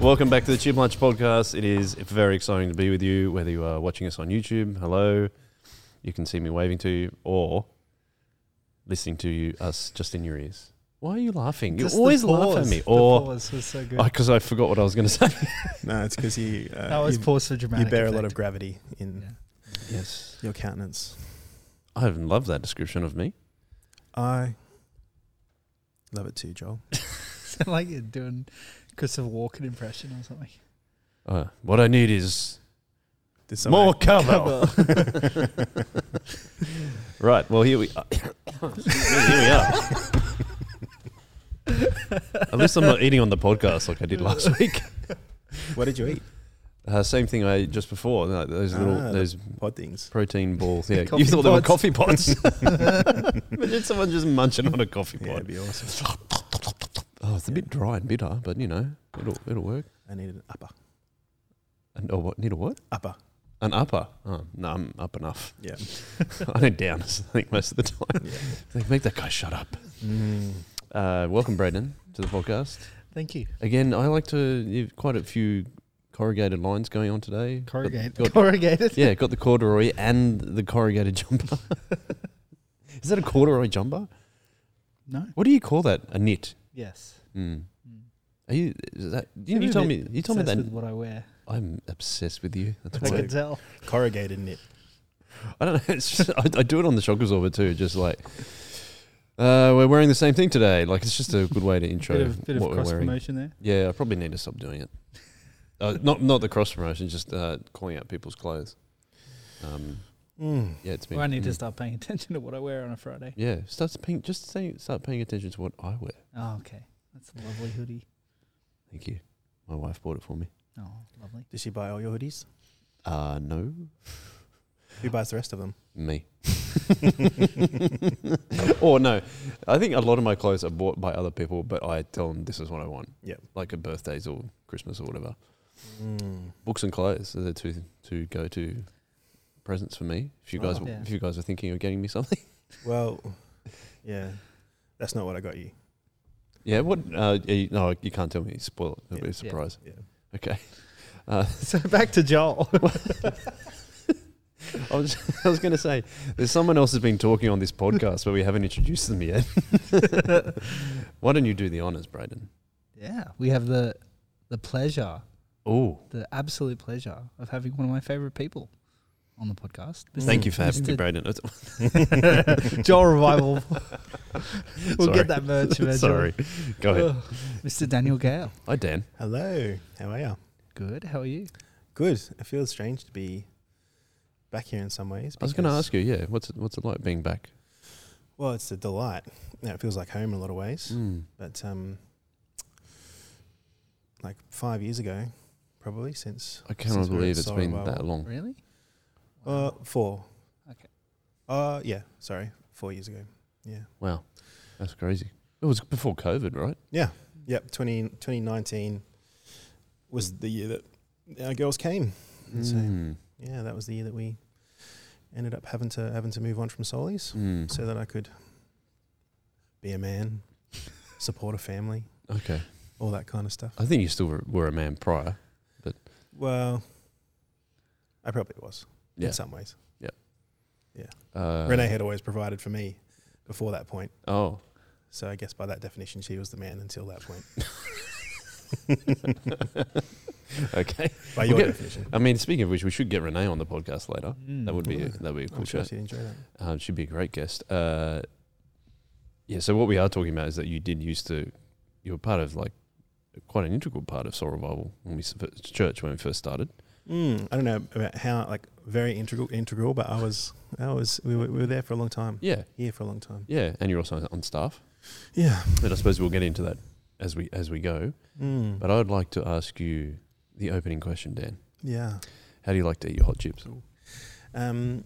Welcome back to the Chip Lunch Podcast. It is very exciting to be with you, whether you are watching us on YouTube, hello, you can see me waving to you, or listening to you, us just in your ears. Why are you laughing? You Just the always laugh at pause. me. The Or pause was so good. because I forgot what I was going to say. No, it's because you, uh, that was you, pause for you dramatic. bear a lot of effect. gravity in Yeah. yes. your countenance. I love that description of me. I love it too, Joel. Like you're doing Christopher Walken impression or something. Uh, what I need is Did more someone- cover. right. Well, here we are. Here we are. At least I'm not eating on the podcast like I did last week. What did you eat? Uh, same thing I ate just before. no, Those little Ah, those Pod things. protein balls. Yeah, Coffee you thought they were pods. coffee pots. Imagine someone just munching on a coffee Yeah, pod. it'd be awesome. Oh, it's a bit dry and bitter, but you know, it'll it'll work. I needed an upper. And oh, what need a what? Upper. An upper. Oh, no, I'm up enough. Yeah. I need downers. I think most of the time. yeah. Like, make that guy shut up. Mm. Uh, welcome, Braden, to the podcast. Thank you. Again, I like to. You've quite a few corrugated lines going on today. Corrugated. got- Corrugated. yeah, got the corduroy and the corrugated jumper. Is that a corduroy jumper? No. What do you call that? A knit. Yes. Mm. Mm. Are you? Is that? Didn't you You're a tell bit me? You told me obsessed that. with what I wear. I'm obsessed with you. That's what I why. can tell. Corrugated knit. I don't know. It's just, I, I do it on the shock absorber too. Just like uh, we're wearing the same thing today. Like it's just a good way to intro Bit of, bit of what we're cross promotion there. Yeah, I probably need to stop doing it. Uh, not not the cross promotion, just uh, calling out people's clothes. Um, Mm. yeah, it's been. Or I need to mm. start paying attention to what I wear on a Friday. Yeah, start paying. Just say, start paying attention to what I wear. Oh, okay. That's a lovely hoodie. Thank you. My wife bought it for me. Oh, lovely. Did she buy all your hoodies? Uh no, Who buys the rest of them? me. or no, I think a lot of my clothes are bought by other people, but I tell them this is what I want. Yep. like at birthdays or Christmas or whatever. Mm. Books and clothes are the two two go to presents for me. If you guys, Oh. Yeah. if you guys are thinking of getting me something, Well, yeah. That's not what I got you. Yeah. What? Uh, you, no, you can't tell me. Spoil it. It'll be a Yeah. surprise. Yeah. Okay. Uh, So back to Joel. I was I was going to say there's someone else has been talking on this podcast, but we haven't introduced them yet. Why don't you do the honors, Braden? yeah, we have the the pleasure, Oh, the absolute pleasure of having one of my favorite people on the podcast. thank you for having me, Mr. Braden. It's- Joel Revival. we'll Sorry. get that merch eventually. Sorry. Go ahead. Ugh. Mr. Daniel Gale. Hi, Dan. Hello. How are you? Good. How are you? Good. It feels strange to be back here in some ways. I was going to ask you, yeah, what's it, what's it like being back? Well, it's a delight. Yeah, it feels like home in a lot of ways. Mm. But um, like five years ago, probably since I cannot Since believe at it's Soul been that long. Really? Uh four. Okay. Uh yeah, sorry, four years ago. Yeah. Wow, that's crazy. It was before COVID, right? Yeah. Yep. 20, 2019 was the year that our girls came. And so Mm. yeah, that was the year that we ended up having to having to move on from Solis Mm. so that I could be a man, support a family, Okay, all that kind of stuff. I think you still were, were a man prior. but Well, I probably was Yeah. in some ways. Yeah. Yeah. Uh, Renee had always provided for me before that point. Oh, So I guess by that definition, she was the man until that point. okay. By We'll your get- definition. I mean, speaking of which, we should get Renee on the podcast later. That would be a, Yeah. that would be a cool I'm sure chat. she'd enjoy that. Um, she'd be a great guest. Uh, yeah. So what we are talking about is that you did used to, you were part of like quite an integral part of Soul Revival when we church when we first started. Mm, I don't know about how like very integral, integral, but I was, I was, we were, we were there for a long time. Yeah. Here for a long time. Yeah, and you're also on staff. Yeah. And I suppose we'll get into that as we as we go. Mm, But I would like to ask you the opening question, Dan. yeah. How do you like to eat your hot chips? Um,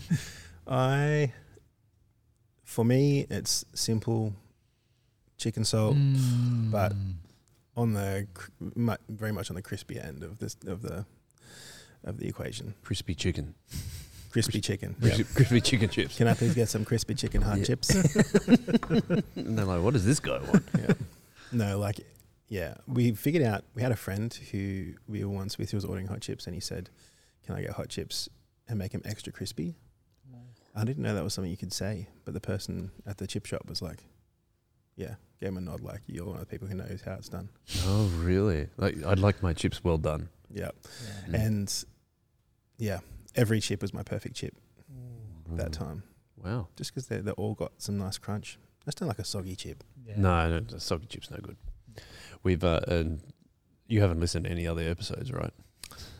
I, for me, it's simple chicken salt Mm. but- on the cr- very much on the crispy end of this of the of the equation. Crispy chicken. Crispy chicken. Crispy, Yep. crispy chicken chips. Can I please get some crispy chicken hot Yeah. chips? and they're like, what does this guy want? yeah. No, like yeah, we figured out. We had a friend who we were once with who was ordering hot chips, and he said, "Can I get hot chips and make them extra crispy?" I didn't know that was something you could say, but the person at the chip shop was like, "Yeah," gave him a nod, like you're one of the people who knows how it's done. Oh, really? Like I'd like my chips well done. Yeah, Yeah. Mm. and yeah, every chip was my perfect chip that Mm. time, Wow. just because they they all got some nice crunch. I just don't like a soggy chip. Yeah. No, no, the soggy chips no good. We've uh, and you haven't listened to any other episodes, right?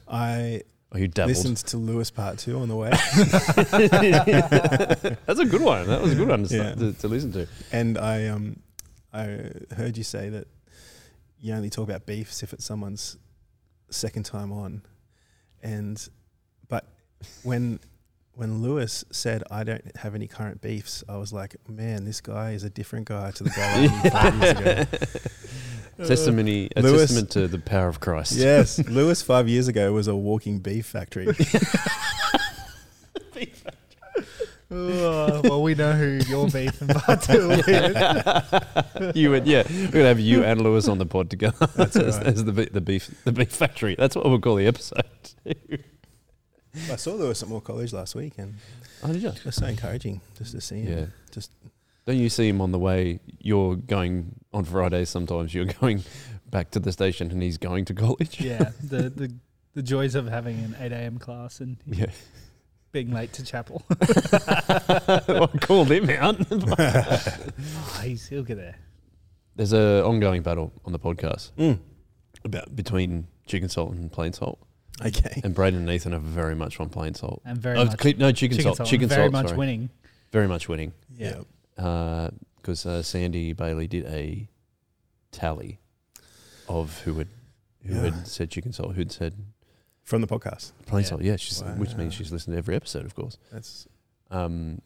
I Oh, you dabbled. listened to Lewis Part Two on the way, That's a good one. That was a good one to, Yeah. to, to listen to. and I um I heard you say that you only talk about beefs if it's someone's second time on, and but when when Lewis said I don't have any current beefs, I was like, man, this guy is a different guy to the guy I knew five years ago. Uh, Testimony, a Lewis- testament to the power of Christ. Yes, Lewis five years ago was a walking beef factory. Oh, well, we know who your beef and part two with. you would, yeah. We're gonna have you and Lewis on the pod together That's as, right. as the the beef the beef factory. That's what we'll call the episode. I saw Lewis at Moore College last week, and Oh, did you? it was so encouraging just to see him. Yeah. Just Don't you see him on the way? You're going on Fridays. Sometimes you're going back to the station, and he's going to college. Yeah, the, the the joys of having an 8 a.m. class and Yeah. being late to chapel. I called him out. oh, he's, he'll get there. There's a ongoing battle on the podcast Mm. about between chicken salt and plain salt, okay. and Braden and Ethan are very much on plain salt. And very Oh, much cle- no chicken, salt. and Chicken very salt. much sorry. winning. Very much winning. Yeah. because uh, Sandy Bailey did a tally of who had who Yeah. had said chicken salt, who'd said From the podcast. plain Yeah. salt. Yeah, she's, which means she's listened to every episode, of course. That's Um,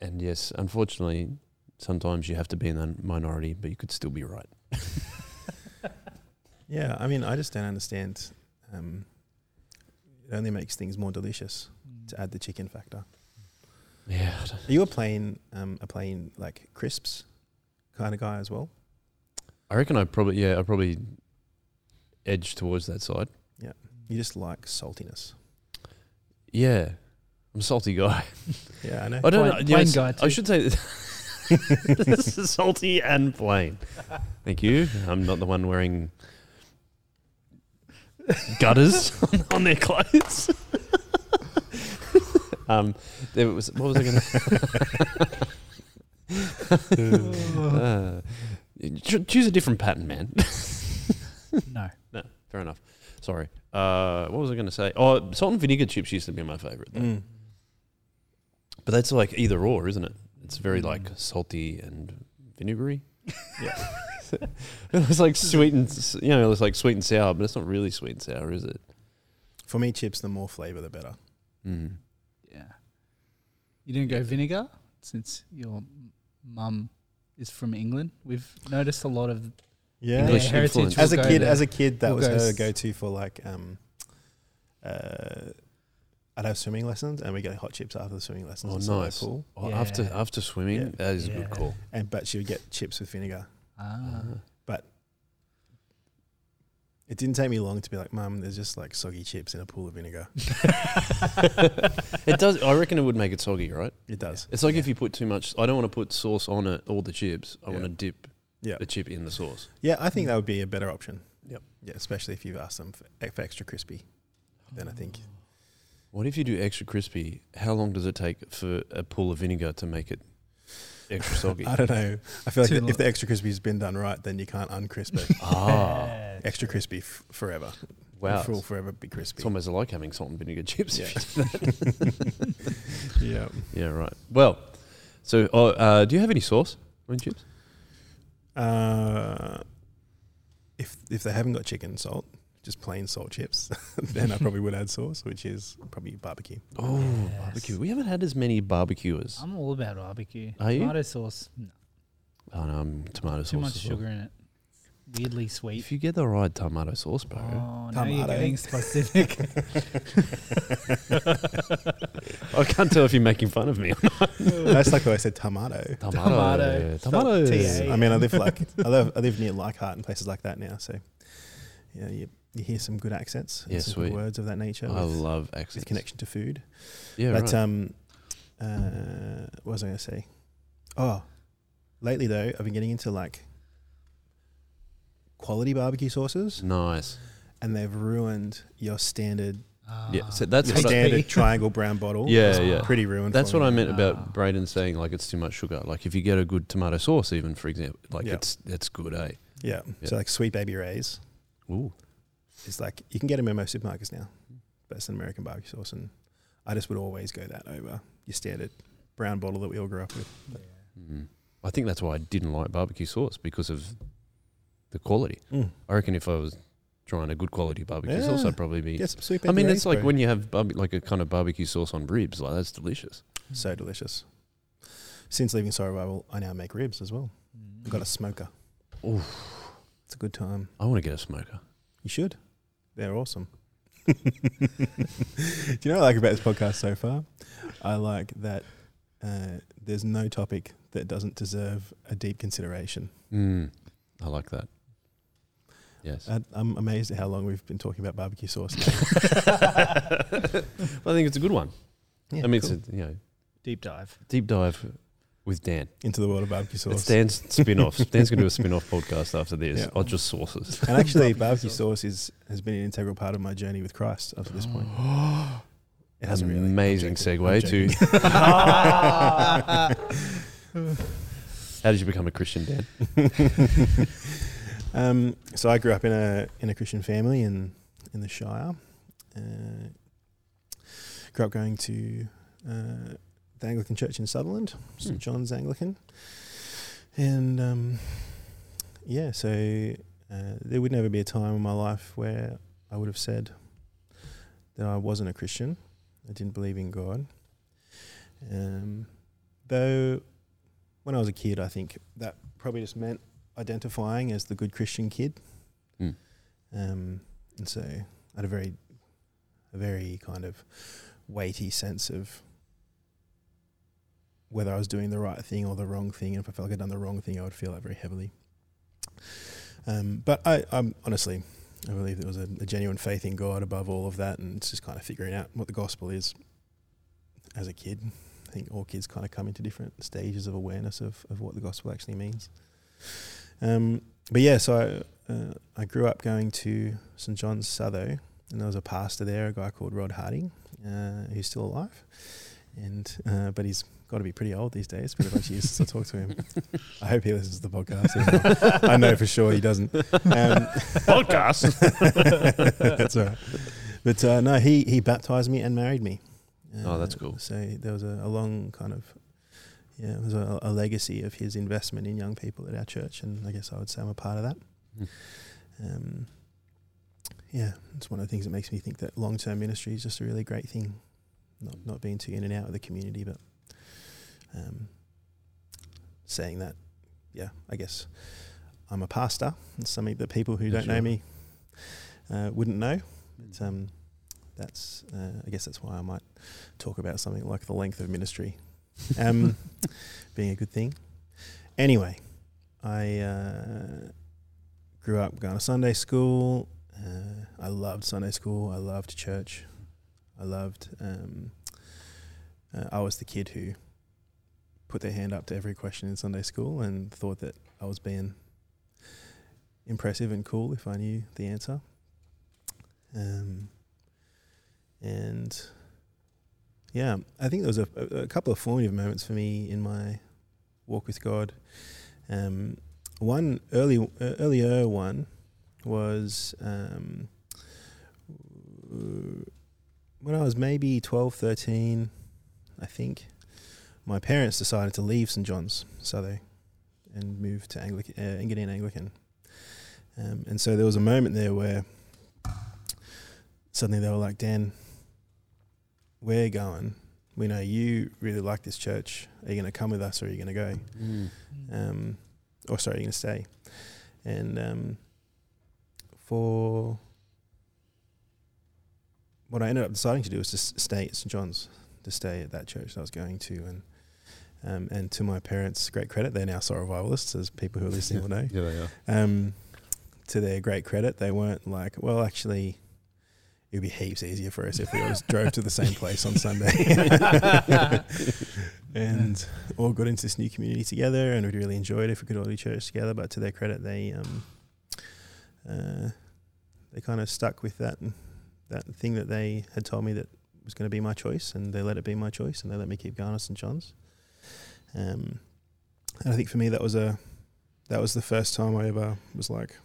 and yes, unfortunately, sometimes you have to be in the minority, but you could still be right. yeah. I mean, I just don't understand. Um, it only makes things more delicious to add the chicken factor. Yeah, Are you a plain, um, a plain like crisps kind of guy as well? I reckon I probably yeah I probably edge towards that side. Yeah, you just like saltiness. Yeah, I'm a salty guy. Yeah, I know. I don't Plain- know. plain yes, guy I should say this is salty and plain. Thank you. I'm not the one wearing gutters on, their clothes. um, there was what was I going to? uh, choose a different pattern, man. No. no, fair enough. Sorry. Uh, what was I going to say? Oh, salt and vinegar chips used to be my favorite. Though. Mm. But that's like either or, isn't it? It's very like salty and vinegary. Yeah. it's like sweet and you know, it's like sweet and sour, but it's not really sweet and sour, is it? For me, chips, the more flavor, the better. Mm. Yeah. You didn't go vinegar since your mum is from England. We've noticed a lot of Yeah. English heritage. As a kid, there. as a kid, that We'll was go her go-to for like. Um, uh, I'd have swimming lessons, and we get hot chips after the swimming lessons. Oh, in nice. Pool, Oh, After Yeah. after swimming, Yeah. that is a good call. and but she would get chips with vinegar. ah, But It didn't take me long to be like, "Mum, there's just like soggy chips in a pool of vinegar." it does. I reckon it would make it soggy, right? It does. It's like if you put too much. I don't want to put sauce on it, all the chips. I want to dip Yeah. the chip in the sauce. Yeah, I think that would be a better option. Yep. Yeah, especially if you've asked them for, for extra crispy. Then I think What if you do extra crispy? How long does it take for a pool of vinegar to make it extra soggy? I don't know. I feel like Too that long. if the extra crispy's been done right, then you can't uncrisp it. ah, extra crispy f- forever. wow. it will forever be crispy. It's almost like having salt and vinegar chips. Yeah. If you do that. yeah. yeah, right. Well, so oh, uh, do you have any sauce on chips? Uh, if if they haven't got chicken salt, just plain salt chips, then I probably would add sauce, which is probably barbecue. Oh, Yes. barbecue. We haven't had as many barbecuers. I'm all about barbecue. Are you? Tomato sauce, no, Oh no, I'm tomato sauce. too much as well. sugar in it. weirdly sweet. If you get the right tomato sauce, bro. Oh, now you're Tomato. getting specific. I can't tell if you're making fun of me. That's like how I said tomato. Tomato. yeah, Tomato. Spelled TA. I mean, I live like I live, I live near Leichhardt and places like that now. So, yeah, you, you hear some good accents, and Yeah, some sweet. good words of that nature. I with, love with accents. connection to food. Yeah, but right. um, uh, what was I going to say? Oh, lately though, I've been getting into like quality barbecue sauces, nice. and they've ruined your standard, Yeah, so that's your what I- standard triangle brown bottle. Yeah, It's yeah. pretty ruined. That's for what I meant Ah. about Braden saying like it's too much sugar. Like if you get a good tomato sauce, even for example, like Yeah. it's it's good, eh? Yeah. Yeah. So like Sweet Baby Ray's Ooh, is like you can get them in most supermarkets now, but it's an American barbecue sauce, and I just would always go that over your standard brown bottle that we all grew up with. mm. I think that's why I didn't like barbecue sauce because of the quality. I reckon if I was trying a good quality barbecue sauce, I'd probably be. Get some Sweet I mean, it's like bro. when you have barbe- like a kind of barbecue sauce on ribs. Like that's delicious. so delicious. Since leaving Soul Revival, I now make ribs as well. I've got a smoker. Ooh. It's a good time. I want to get a smoker. You should. They're awesome. Do you know what I like about this podcast so far? I like that uh, there's no topic that doesn't deserve a deep consideration. Mm. I like that. Yes. I, I'm amazed at how long we've been talking about barbecue sauce. Well, I think it's a good one. Yeah, I mean, cool. it's a you know Deep dive. deep dive with Dan. into the world of barbecue sauce. It's. Dan's spin off. Dan's going to do a spin off podcast after this. Yeah. Or just sauces. And actually, Barbecue sauce. is has been an integral part of my journey with Christ up to this point. It hasn't really. Amazing segue to how did you become a Christian, Dan? Um, so I grew up in a in a Christian family in in the Shire. Uh, grew up going to uh, the Anglican Church in Sutherland, St Hmm. John's Anglican, and um, yeah, so uh, there would never be a time in my life where I would have said that I wasn't a Christian. I didn't believe in God. Um, though, when I was a kid, I think that probably just meant identifying as the good Christian kid. Hmm. Um, and so I had a very, a very kind of weighty sense of whether I was doing the right thing or the wrong thing. And if I felt like I'd done the wrong thing, I would feel that very heavily. Um, but I, I'm honestly, I believe there was a, a genuine faith in God above all of that, and it's just kind of figuring out what the gospel is as a kid. I think all kids kind of come into different stages of awareness of, of what the gospel actually means. Um, but yeah, so I, uh, I grew up going to St John's Southo, and there was a pastor there, a guy called Rod Harding, uh, who's still alive, and uh, but he's got to be pretty old these days. But a bunch of years since I talked to him. I hope he listens to the podcast. I know for sure he doesn't. Um, Podcast. that's all right. But uh, no, he he baptized me and married me. Oh, that's Uh, cool. So there was a, a long kind of yeah, it was a, a legacy of his investment in young people at our church, and I guess I would say I'm a part of that. Hmm. Um, yeah, it's one of the things that makes me think that long term ministry is just a really great thing. Not not being too in and out of the community, but um, saying that, yeah, I guess I'm a pastor. It's something that people who don't know me uh, wouldn't know. But um, that's uh, I guess that's why I might talk about something like the length of ministry um, being a good thing. Anyway, I uh, grew up going to Sunday school. Uh, I loved Sunday school. I loved church. I loved. Um, uh, I was the kid who put their hand up to every question in Sunday school and thought that I was being impressive and cool if I knew the answer. Um, and yeah, I think there was a, a, couple of formative moments for me in my walk with God. Um, one early, uh, earlier one was um, when I was maybe 12, 13, I think. My parents decided to leave St John's, so they and move to Anglican, uh, Anglican Anglican. Um, and so there was a moment there where suddenly they were like, Dan, we're going. We know you really like this church. Are you going to come with us or are you going to go? Mm. Um, or sorry, are you going to stay? and um, for what I ended up deciding to do was to stay at St John's, to stay at that church that I was going to, and um, and to my parents' great credit, they're now soul revivalists, as people who are listening will know. Yeah, they are. Um, to their great credit, they weren't like, well, actually, it'd be heaps easier for us if we always drove to the same place on Sunday. and all got into this new community together, and we'd really enjoy it if we could all do church together. But to their credit, they um, uh, they kind of stuck with that that thing that they had told me that was going to be my choice, and they let it be my choice, and they let me keep going at St John's. Um, and I think for me, that was a that was the first time I ever was like,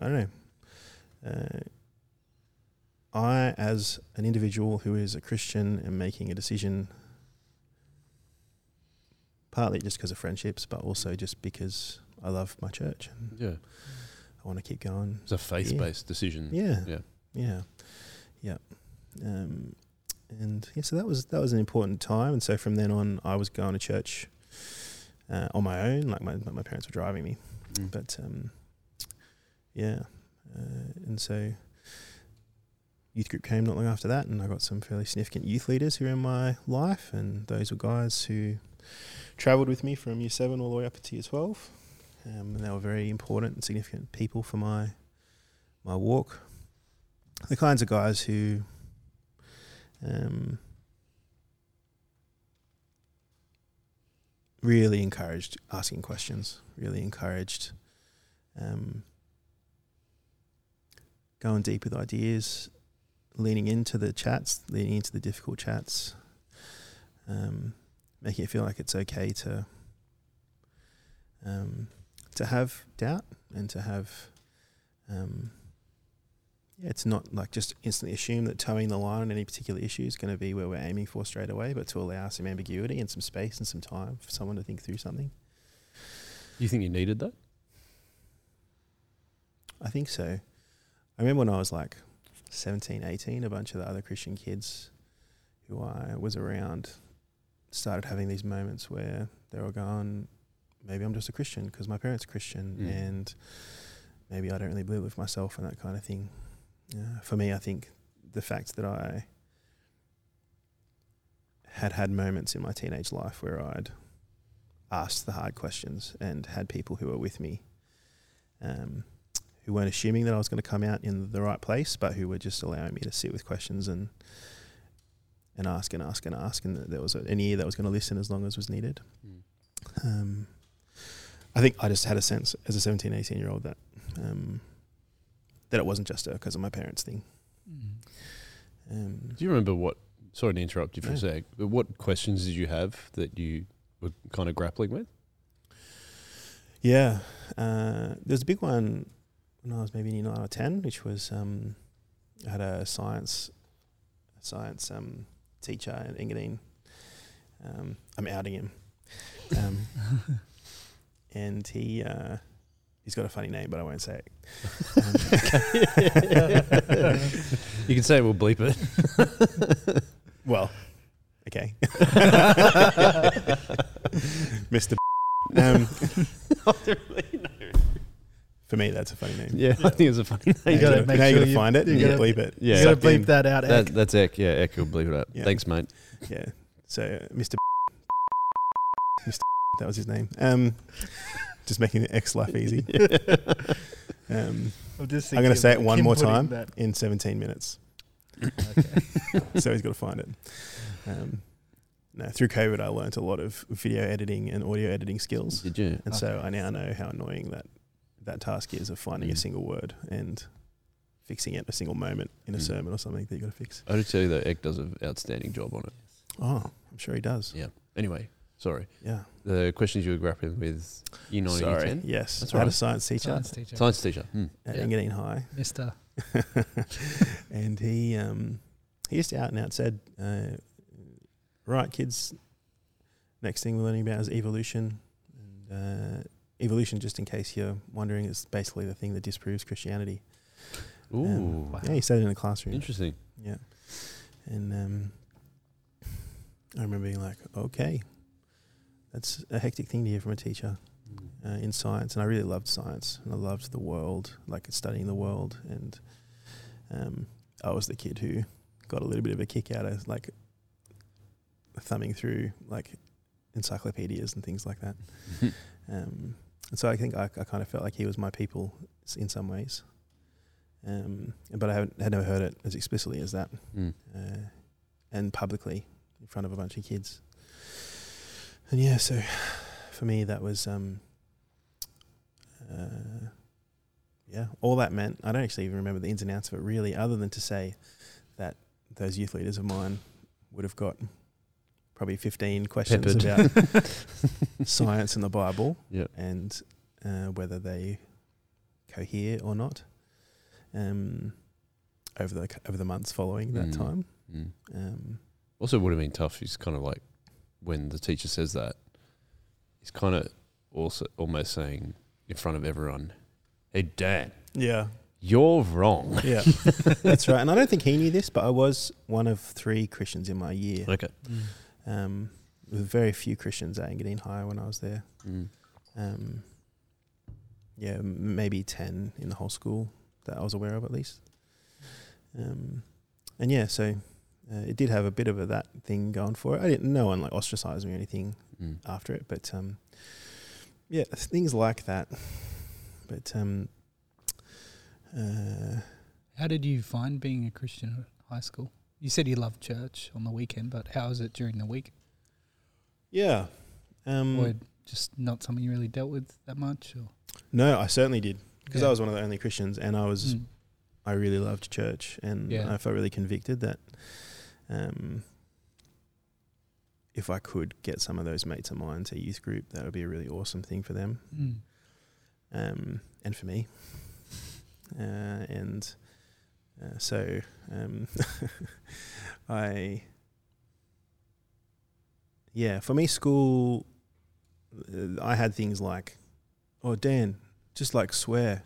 I don't know. Uh, I, as an individual who is a Christian, am making a decision, partly just because of friendships, but also just because I love my church and Yeah. I want to keep going. It's a faith based decision. Yeah, Yeah. yeah, yeah. Um, and yeah, so that was that was an important time. And so from then on, I was going to church uh, on my own. Like my my parents were driving me, Mm. but um, yeah, uh, and so youth group came not long after that, and I got some fairly significant youth leaders who were in my life, and those were guys who travelled with me from year seven all the way up to year twelve, um, and they were very important and significant people for my my walk. The kinds of guys who um, really encouraged asking questions, really encouraged um, going deep with ideas, leaning into the chats, leaning into the difficult chats, um, making it feel like it's okay to um, to have doubt and to have um, it's not like just instantly assume that toeing the line on any particular issue is going to be where we're aiming for straight away, but to allow some ambiguity and some space and some time for someone to think through something. You think you needed that? I think so. I remember when I was like 17, 18, a bunch of the other Christian kids who I was around started having these moments where they were going, maybe I'm just a Christian because my parents are Christian Mm. and maybe I don't really believe with myself and that kind of thing. Uh, for me, I think the fact that I had had moments in my teenage life where I'd asked the hard questions and had people who were with me um, who weren't assuming that I was going to come out in the right place, but who were just allowing me to sit with questions and and ask and ask and ask, and that there was a, an ear that was going to listen as long as was needed. Um, I think I just had a sense as a 17, 18 year old that um, that it wasn't just because of my parents' thing. Mm. Um, Do you remember what? Sorry to interrupt you for No. a sec. But what questions did you have that you were kind of grappling with? Yeah, uh, there's a big one when I was maybe nine or ten, which was um, I had a science a science um, teacher at Engadine. Um, I'm outing him, um, and he uh, he's got a funny name, but I won't say it. You can say it, we'll bleep it. Well, okay, Mister. Um, for me, that's a funny name. yeah, I think it's a funny name. You gotta now make now you sure gotta find it you and you gotta- bleep it. Yeah. You gotta Sucked in. bleep that out. That, that's Eck. Yeah, Eck will bleep it up. Yeah. Thanks, mate. Yeah. So uh, Mr. Mr. That was his name. Um, just making the Eck's life easy. Um, I'm just I'm going to say it one more time that- in 17 minutes. Okay. so he's got to find it. Um, no, through COVID, I learnt a lot of video editing and audio editing skills, Did you? and so I now know how annoying that that task is of finding a Mm. single word and fixing it a single moment in a Mm. sermon or something that you got to fix. I would tell you that Eck does an outstanding job on it. Oh, I'm sure he does. Yeah. Anyway, sorry. Yeah. The questions you were grappling with, year nine, year Sorry. ten. Yes, That's I had a right. science teacher Science teacher. Science teacher. Hmm. at Yeah. Engadine High. Mister. and he um, he just out and out said, uh, "Right, kids. Next thing we're learning about is evolution. And, uh, evolution, just in case you're wondering, is basically the thing that disproves Christianity." Ooh, Um, Wow. Yeah, he said it in the classroom. interesting. Yeah, and um, I remember being like, "Okay, that's a hectic thing to hear from a teacher." uh, in science, and I really loved science, and I loved the world, like studying the world, and um, I was the kid who got a little bit of a kick out of like thumbing through like encyclopedias and things like that. um, and so I think I, I kind of felt like he was my people in some ways. Um, but I haven't, had never heard it as explicitly as that, Mm. uh, and publicly in front of a bunch of kids. And yeah, so for me that was, um, uh, yeah, all that meant. I don't actually even remember the ins and outs of it really, other than to say that those youth leaders of mine would have got probably 15 questions Peppered. about science and the Bible Yep. and uh, whether they cohere or not um, over the over the months following that Mm. time. Mm. Um, Also, would have been tough. He's kind of like when the teacher says that, he's kind of also almost saying in front of everyone, "Hey, Dan, yeah, you're wrong." yeah, that's right. And I don't think he knew this, but I was one of three Christians in my year. Okay. Um, there very few Christians at Engadine High when I was there. Mm. Um, yeah, m- maybe 10 in the whole school that I was aware of at least. Um, and yeah, so uh, it did have a bit of a, that thing going for it. I didn't, no one like ostracized me or anything Mm. after it, but um, yeah, things like that. But um, uh, How did you find being a Christian at high school? You said you loved church on the weekend, but how was it during the week? yeah, um, or just not something you really dealt with that much? Or no, I certainly did because Yeah. I was one of the only Christians, and I was Mm. I really loved church, and Yeah. I felt really convicted that um, if I could get some of those mates of mine to youth group, that would be a really awesome thing for them Mm. um, and for me. Uh, and uh, so um, I, yeah, for me, school, uh, I had things like, oh, Dan, just like swear.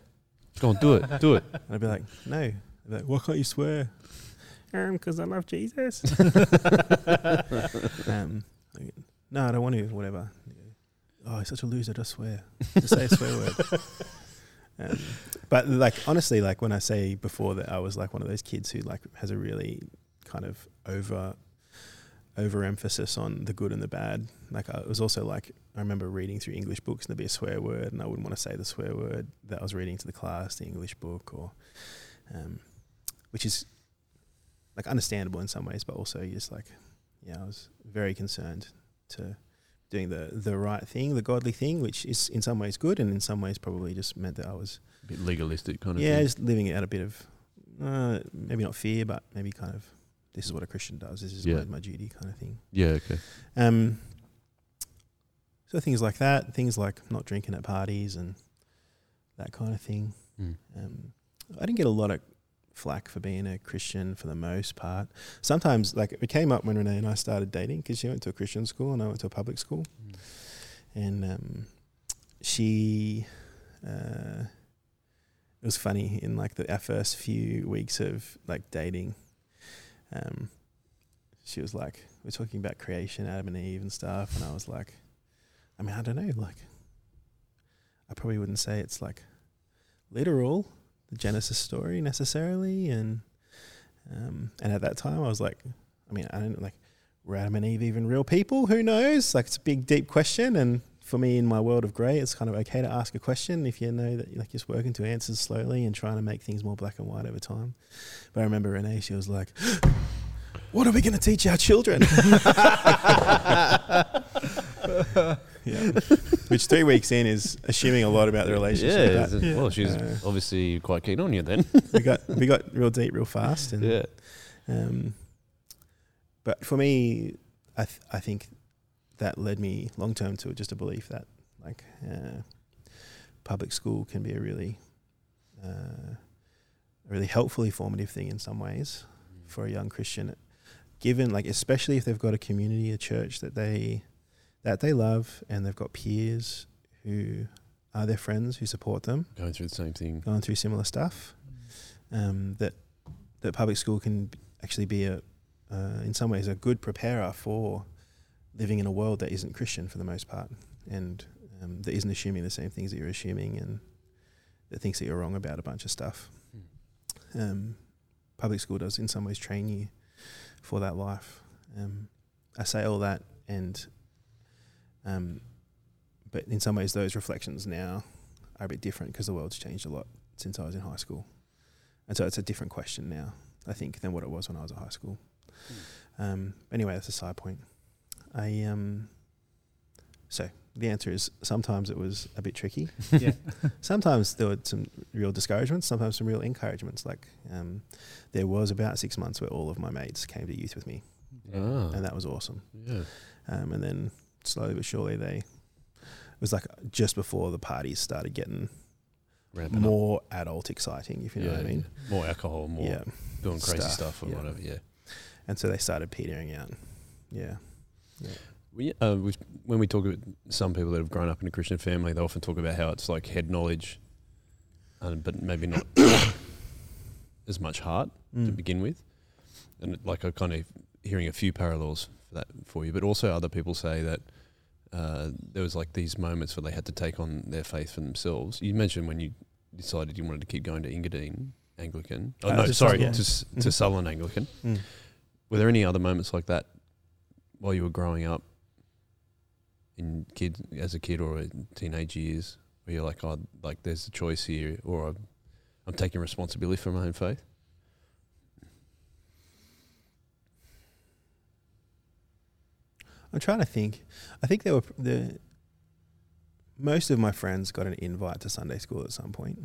Go on, do it, do it. And I'd be like, no. They'd be like, why can't you swear? Um, because I love Jesus. um, no, I don't want to. Whatever. Oh, you're such a loser. Just swear. Just say a swear word. Um, but like honestly, like when I say before that I was like one of those kids who like has a really kind of over overemphasis on the good and the bad. Like I was also like I remember reading through English books and there'd be a swear word and I wouldn't want to say the swear word that I was reading to the class, the English book, or um, which is like understandable in some ways, but also you just like yeah, I was very concerned to doing the the right thing, the godly thing, which is in some ways good and in some ways probably just meant that I was A bit legalistic kind of yeah, thing. just living it out a bit of uh, maybe not fear, but maybe kind of this is what a Christian does. This is Yeah. my, my duty, kind of thing. Yeah, okay. Um, so things like that, things like not drinking at parties and that kind of thing. Mm. Um, I didn't get a lot of flack for being a Christian for the most part. Sometimes, like it came up when Renee and I started dating because she went to a Christian school and I went to a public school, Mm. and um, she. Uh, it was funny in like the our first few weeks of like dating. Um, she was like, we're talking about creation, Adam and Eve and stuff, and I was like, I mean, I don't know, like, I probably wouldn't say it's like literal, the Genesis story necessarily, and um, and at that time I was like, I mean, I don't like, were Adam and Eve even real people? Who knows? Like, it's a big, deep question, and for me in my world of grey, it's kind of okay to ask a question if you know that you're like just working to answers slowly and trying to make things more black and white over time. But I remember Renee, she was like, "What are we going to teach our children?" yeah, which three weeks in is assuming a lot about the relationship. Yeah, but well, she's Uh, obviously quite keen on you then. we got we got real deep real fast, and yeah. um, but for me, I th- I think that led me long term to just a belief that like uh, public school can be a really uh, a really helpfully formative thing in some ways for a young Christian, given like especially if they've got a community, a church that they that they love, and they've got peers who are their friends who support them, Going through the same thing. going through similar stuff um, that that public school can actually be a uh, in some ways a good preparer for living in a world that isn't Christian for the most part, and um, that isn't assuming the same things that you're assuming and that thinks that you're wrong about a bunch of stuff. Um, public school does, in some ways, train you for that life. Um, I say all that, and um, but in some ways, those reflections now are a bit different because the world's changed a lot since I was in high school, and so it's a different question now, I think, than what it was when I was at high school. Um, anyway, that's a side point. I um, so the answer is sometimes it was a bit tricky. Yeah. sometimes there were some real discouragements, sometimes some real encouragements. Like um, there was about six months where all of my mates came to youth with me, Ah, and that was awesome. yeah. Um, and then slowly but surely they it was like just before the parties started getting Ramping up. more adult exciting, if you know yeah, what I mean. yeah. More alcohol, more Yeah. doing crazy stuff, stuff, or whatever. Yeah. And so they started petering out. Yeah. We, uh, we, when we talk about some people that have grown up in a Christian family, they often talk about how it's like head knowledge, and but maybe not as much heart to Mm. begin with. And like I kind of hearing a few parallels for that for you, but also other people say that uh, there was like these moments where they had to take on their faith for themselves. You mentioned when you decided you wanted to keep going to Engadine Anglican. Oh, Uh, no, sorry, to, S- to Mhm. Sutherland Anglican. Mm. Were there any other moments like that while you were growing up in kid as a kid or in teenage years where you're like, oh, like there's a choice here, or I'm, I'm taking responsibility for my own faith? I'm trying to think. I think there were the most of my friends got an invite to Sunday school at some point.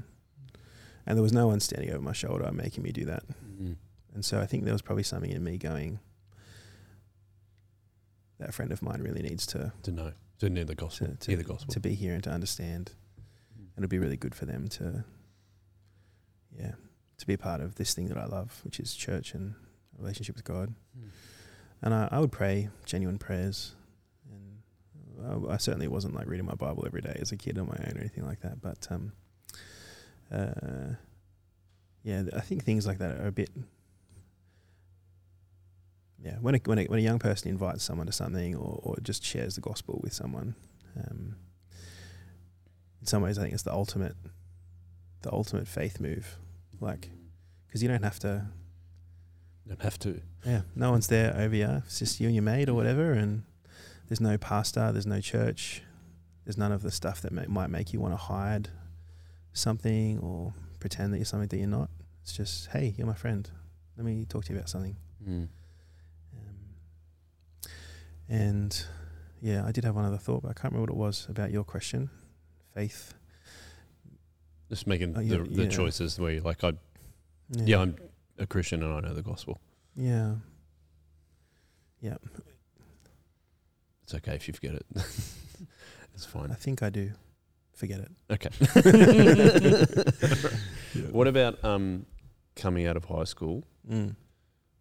and there was no one standing over my shoulder making me do that. Mm. And so I think there was probably something in me going. That friend of mine really needs to To know, to know the gospel, to, to, hear the gospel. to be here and to understand, and it'd be really good for them to, yeah, to be a part of this thing that I love, which is church and relationship with God. Mm. And I, I would pray genuine prayers. And I, I certainly wasn't like reading my Bible every day as a kid on my own or anything like that. But um, uh, yeah, I think things like that are a bit. Yeah, when a, when a, when a young person invites someone to something or, or just shares the gospel with someone, um, in some ways I think it's the ultimate, the ultimate faith move. Like, because you don't have to Don't have to. yeah, no one's there over you. It's just you and your mate or whatever, and there's no pastor, there's no church, there's none of the stuff that may, might make you want to hide something or pretend that you're something that you're not. It's just, hey, you're my friend. Let me talk to you about something. Mm. Um, and yeah, I did have one other thought, but I can't remember what it was about your question. Faith. Just making Oh, yeah, the, the yeah. choices where you're like, I, yeah, I'm a Christian and I know the gospel. yeah. Yeah, It's okay if you forget it. it's fine. I think I do. Forget it. Okay. What about um, coming out of high school? Mm.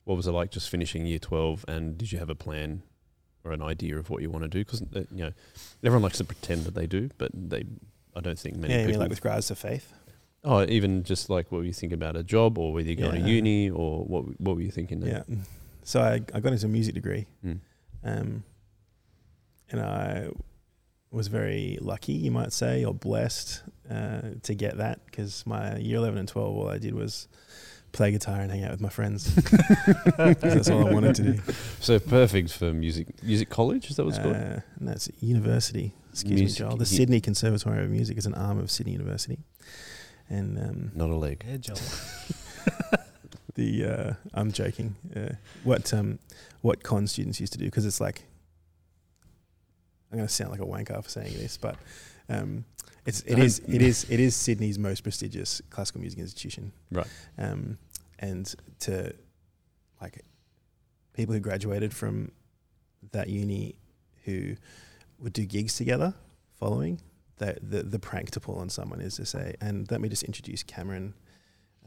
What was it like just finishing year 12 and did you have a plan or an idea of what you want to do? Because, you know, everyone likes to pretend that they do, but they, I don't think many Yeah, people. mean like with regards of faith? Oh, even just like what were you thinking about a job or whether you're going to uni or what, what were you thinking? then? Yeah. So I, I got into a music degree, Mm. um, and I was very lucky, you might say, or blessed uh, to get that because my year 11 and 12, all I did was play guitar and hang out with my friends. that's all I wanted to do. So perfect for music. Music college, is that what's called? Uh, and that's university. Excuse Music- me, Joel. The yeah. Sydney Conservatorium of Music is an arm of Sydney University. And um, Not a leg. Yeah, Joel. the uh, I'm joking. Uh, what um, what con students used to do because it's like I'm going to sound like a wanker for saying this, but um, it's it is it is it is Sydney's most prestigious classical music institution. Right. Um, and to like people who graduated from that uni who would do gigs together following the the, the prank to pull on someone is to say and let me just introduce Cameron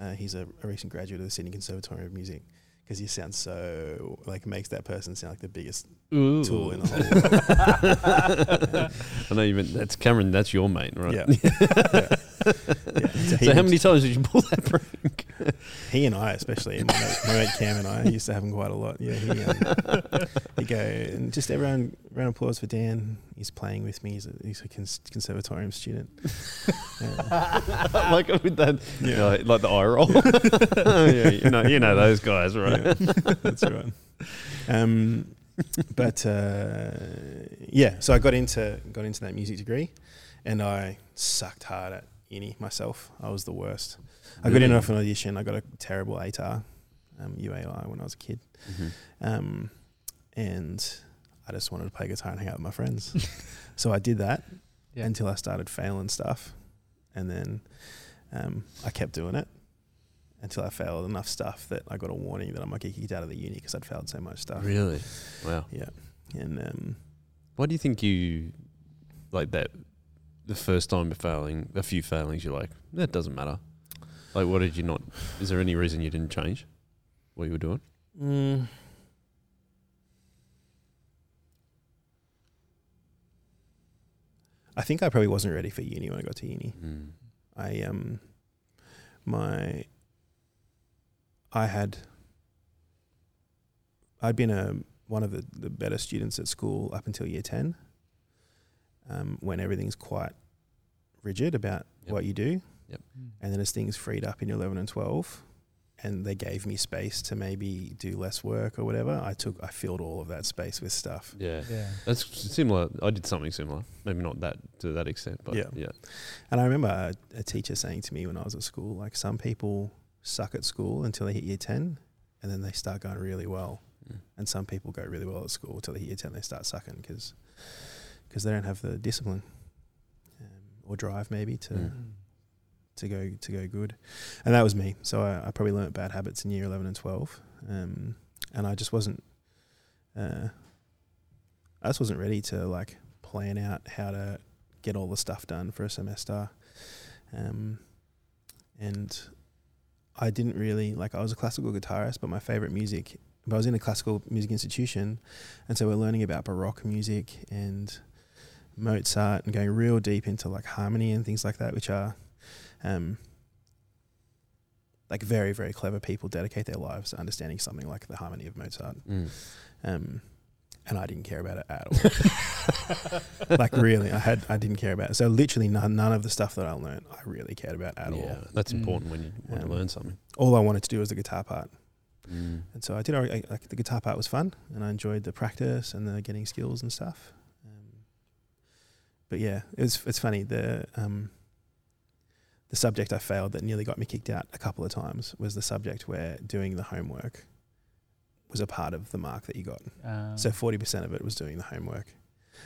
uh, he's a, a recent graduate of the Sydney Conservatorium of Music because he sounds so like makes that person sound like the biggest Ooh. tool in the whole. World. I know you meant that's Cameron. That's your mate, right? Yeah. Yeah. So how many times did you pull that prank? he and I, especially, and my mate, my mate Cam and I used to have him quite a lot. Yeah, he um, he go and just everyone round applause for Dan. He's playing with me. He's a, he's a cons- conservatorium student. Yeah. like with that, Yeah. you know, like the eye roll. yeah, you know, you know those guys, right? Yeah, that's right. Um, but uh, yeah, so I got into got into that music degree, and I sucked hard at uni myself. I was the worst. I got in off an audition. I got a terrible ATAR, um, UAI when I was a kid, Mhm. um, and I just wanted to play guitar and hang out with my friends. so I did that Yeah. until I started failing stuff, and then um, I kept doing it until I failed enough stuff that I got a warning that I might get kicked out of the uni because I'd failed so much stuff. Really? Wow. Yeah, and um, Why do you think you like that? The first time failing, a few failings, you're like, that doesn't matter. Like, what did you not? Is there any reason you didn't change what you were doing? mm, I think I probably wasn't ready for uni when I got to uni. Mm. I um my I had I'd been a one of the, the better students at school up until year ten. Um, when everything's quite rigid about Yep. what you do. Mm. And then as things freed up in eleven and twelve and they gave me space to maybe do less work or whatever, I took I filled all of that space with stuff. Yeah. Yeah. That's similar. I did something similar. Maybe not that to that extent, but Yeah. yeah. And I remember a, a teacher saying to me when I was at school, like some people suck at school until they hit year 10 and then they start going really well. Mm. And some people go really well at school until they hit year 10 they start sucking because they don't have the discipline um, or drive maybe to, Mm. to go to go good. And that was me. So I, I probably learnt bad habits in year 11 and 12. Um, and I just wasn't, uh, I just wasn't ready to like plan out how to get all the stuff done for a semester. Um, and I didn't really like. I was a classical guitarist, but my favorite music. But I was in a classical music institution, and so we're learning about Baroque music and Mozart, and going real deep into like harmony and things like that, which are, um, like very very clever people dedicate their lives to understanding something like the harmony of Mozart. Mm. Um, and I didn't care about it at all. like really, I had I didn't care about it. So literally none none of the stuff that I learned I really cared about at yeah, all. that's Mm. important when you want Um, to learn something. All I wanted to do was the guitar part, Mm. and so I did. all right. I, like the guitar part was fun, and I enjoyed the practice and the getting skills and stuff. But yeah, it was it's funny the um, the subject I failed that nearly got me kicked out a couple of times was the subject where doing the homework was a part of the mark that you got. Um, So forty percent of it was doing the homework.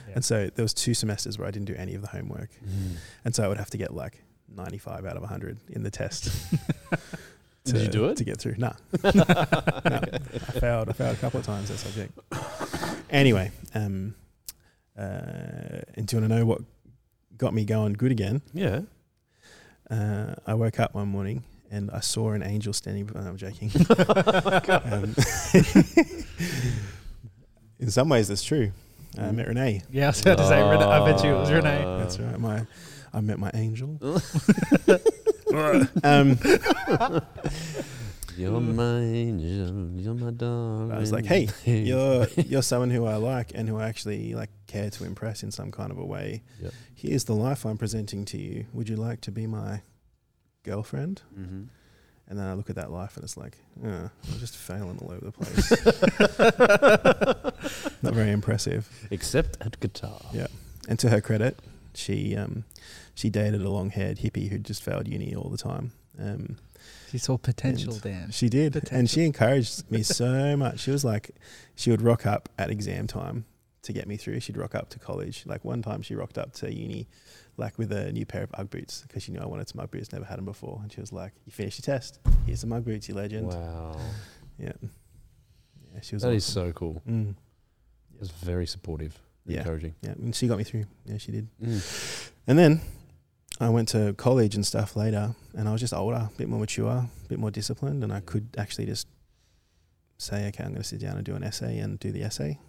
yeah. And so there was two semesters where I didn't do any of the homework. Mm. And so I would have to get like 95 out of 100 in the test. Did you do it? To get through. Nah. no. I failed. I failed a couple of times that subject. Anyway, um, uh, and do you want to know what got me going good again? Yeah. Uh, I woke up one morning and I saw an angel standing. Oh, I'm joking. um, in some ways, that's true. I met Renee. yeah, I was about to say, Rene- I bet you it was Renee. Uh, That's right. My, I met my angel. um, You're my angel. You're my darling. I was like, hey, you're you're someone who I like and who I actually like care to impress in some kind of a way. Yep. Here's the life I'm presenting to you. Would you like to be my girlfriend? Mhm. And then I look at that life and it's like, uh, I'm just failing all over the place. Not very impressive. Except at guitar. Yeah. And to her credit, she um, she dated a long haired hippie who just failed uni all the time. Um, She saw potential, And Dan. She did, and she encouraged me so much. She was like, she would rock up at exam time to get me through. She'd rock up to college. Like one time, she rocked up to uni, like with a new pair of UGG boots because she knew I wanted some UGG boots, never had them before. And she was like, "You finished your test. Here's some UGG boots, you legend." Wow. Yeah, yeah. She was. That is awesome. so cool. Mm. It's very supportive. Yeah. Encouraging. Yeah, and she got me through. Yeah, she did. Mm. And then I went to college and stuff later, and I was just older, a bit more mature, a bit more disciplined, and I could actually just say, okay, I'm going to sit down and do an essay and do the essay.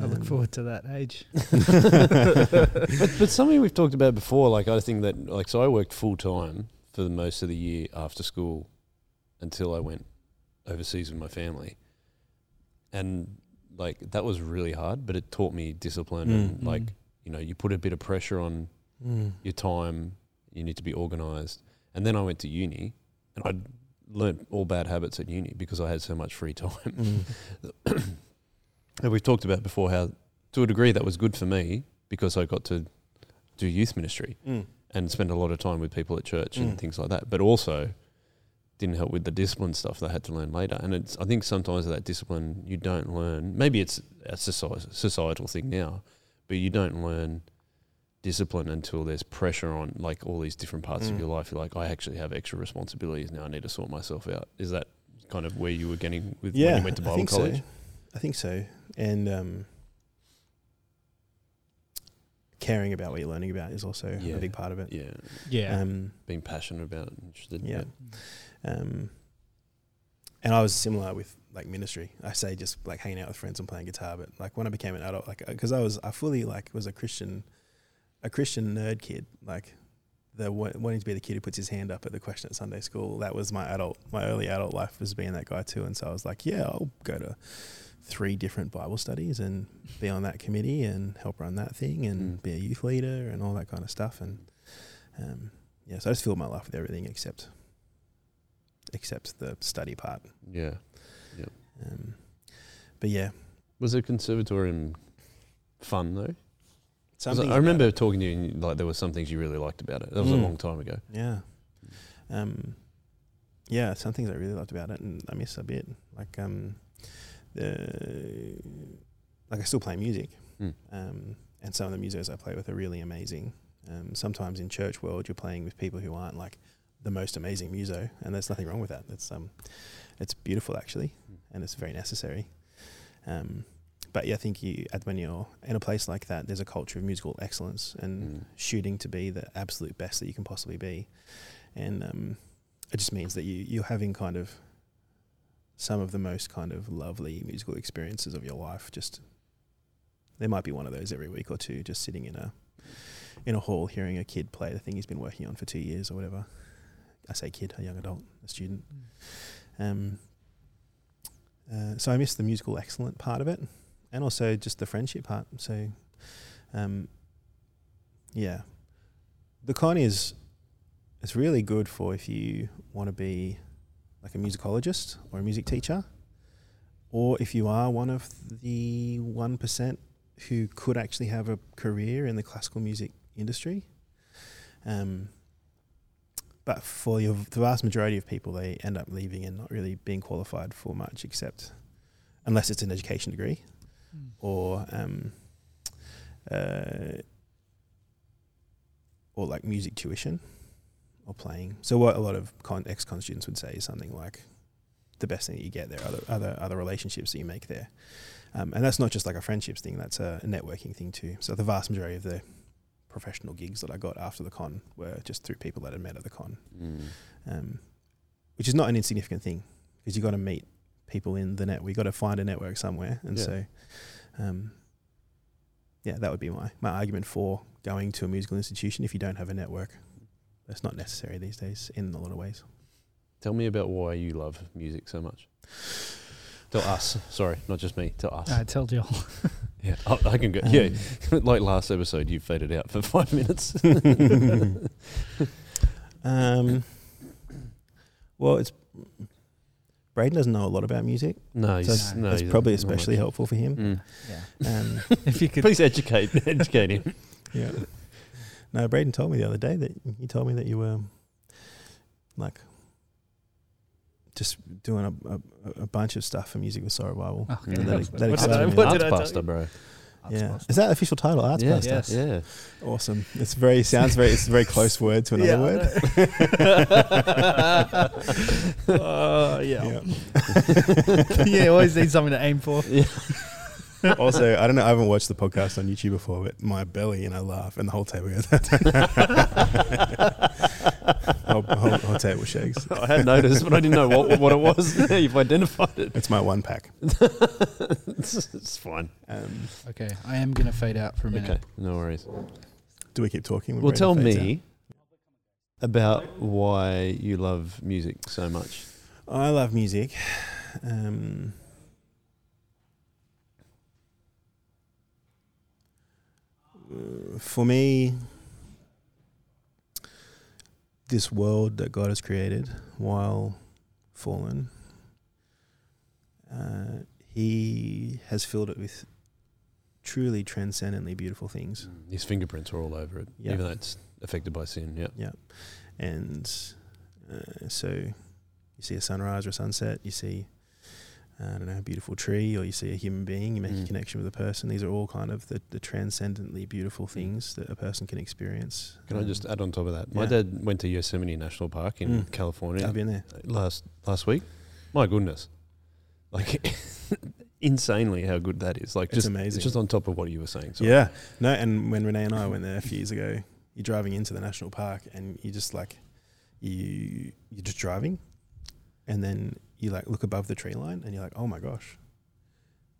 I look forward to that age. but, but something we've talked about before, like I think that, like, so I worked full time for the most of the year after school, until I went overseas with my family, and like that was really hard, but it taught me discipline and Mm. like Mm. you know you put a bit of pressure on Mm. your time. You need to be organized. And then I went to uni, and I learnt all bad habits at uni because I had so much free time. Mm. And we've talked about before how, to a degree, that was good for me because I got to do youth ministry Mm. and spend a lot of time with people at church and Mm. things like that. But also didn't help with the discipline stuff that I had to learn later. And it's I think sometimes that discipline you don't learn. Maybe it's a societal thing now, but you don't learn discipline until there's pressure on like all these different parts of Mm. your life. You're like, I actually have extra responsibilities now. I need to sort myself out. Is that kind of where you were getting with Yeah, when you went to I Bible think college? so. I think so. And um, caring about what you're learning about is also Yeah. a big part of it. Yeah, Yeah. Um, being passionate about it, interested. Yeah. it. um, and I was similar with like ministry. I say just like hanging out with friends and playing guitar, but like when I became an adult, like because I was I fully like was a Christian, a Christian nerd kid, like the wanting to be the kid who puts his hand up at the question at Sunday school. That was my adult, my early adult life was being that guy too. And so I was like, yeah, I'll go to three different Bible studies and be on that committee and help run that thing and Mm. be a youth leader and all that kind of stuff. And um, yeah, so I just filled my life with everything except except the study part. Yeah. Um, but yeah, Was the conservatorium fun though? 'Cause some I remember talking to you, and like there were some things you really liked about it. That was a Mm. long time ago. Yeah, um, yeah, some things I really liked about it, and I miss a bit. Like um, the like I still play music, Mm. um, and some of the musos I play with are really amazing. Um, sometimes in church world, you're playing with people who aren't like the most amazing muso, and there's nothing wrong with that. It's um, it's beautiful actually, Mm. and it's very necessary. Um, but yeah, I think you when you're in a place like that, there's a culture of musical excellence and Mm. shooting to be the absolute best that you can possibly be, and um, it just means that you you're having kind of some of the most kind of lovely musical experiences of your life. Just there might be one of those every week or two, just sitting in a in a hall hearing a kid play the thing he's been working on for two years or whatever. I say kid, a young adult, a student. Um, uh, so I miss the musical excellent part of it, and also just the friendship part. So, um, yeah, the con is it's really good for if you want to be like a musicologist or a music teacher, or if you are one of the one percent who could actually have a career in the classical music industry. Um, but for your, the vast majority of people, they end up leaving and not really being qualified for much, except unless it's an education degree. Or um, uh, or like music tuition or playing. So what a lot of con- ex-con students would say is something like the best thing that you get there, other other other relationships that you make there, um, and that's not just like a friendships thing. That's a, a networking thing too. So the vast majority of the professional gigs that I got after the con were just through people that I met at the con, Mm. um, which is not an insignificant thing because you got to meet people in the net. We got to find a network somewhere, and Yeah. so, um, yeah, that would be my my argument for going to a musical institution if you don't have a network. That's not necessary these days in a lot of ways. Tell me about why you love music so much. Tell us. Sorry, not just me. Tell us. I tell Joel. yeah, I, I can go. yeah, Um, like last episode, you faded out for five minutes. um, well, it's Braden doesn't know a lot about music, no, so he's, it's, no, it's he's probably not especially much. helpful for him. Mm. Yeah. Um, if you could. Please educate educate him. Yeah. No, Braden told me the other day that you told me that you were like just doing a, a, a bunch of stuff for music with Soul Revival. Okay. Mm. That- What did I- what did I tell pastor, you? bro. Arts yeah. Is that official title? Arts yeah, pastor. Yes. yeah. Awesome. It's very sounds very it's a very close word to another word. uh, yeah. Yeah. yeah, always need something to aim for. also, I don't know. I haven't watched the podcast on YouTube before, but my belly and I laugh, and the whole table goes. Whole, whole, whole table shakes. I had noticed, but I didn't know what what it was. You've identified it. It's my one pack. it's, it's fine. Um, Okay, I am going to fade out for a minute. Okay, no worries. do we keep talking? Well, tell fades me about why you love music so much. I love music. Um, uh, for me, this world that God has created while fallen, uh, He has filled it with truly transcendently beautiful things. Mm. His fingerprints are all over it, Yeah. even though it's affected by sin. Yeah. Yeah. And uh, so you see a sunrise or a sunset, you see, I don't know, a beautiful tree, or you see a human being, you make a Mm. connection with a person. These are all kind of the, the transcendently beautiful things that a person can experience. Can I Um, just add on top of that? My yeah. dad went to Yosemite National Park in Mm. California I've been there. last last week. My goodness, like insanely how good that is. Like It's just amazing. it's just on top of what you were saying. So Yeah. No, and when Renee and I went there a few years ago, you're driving into the national park and you just like you you're just driving and then you like look above the tree line and you're like, Oh my gosh,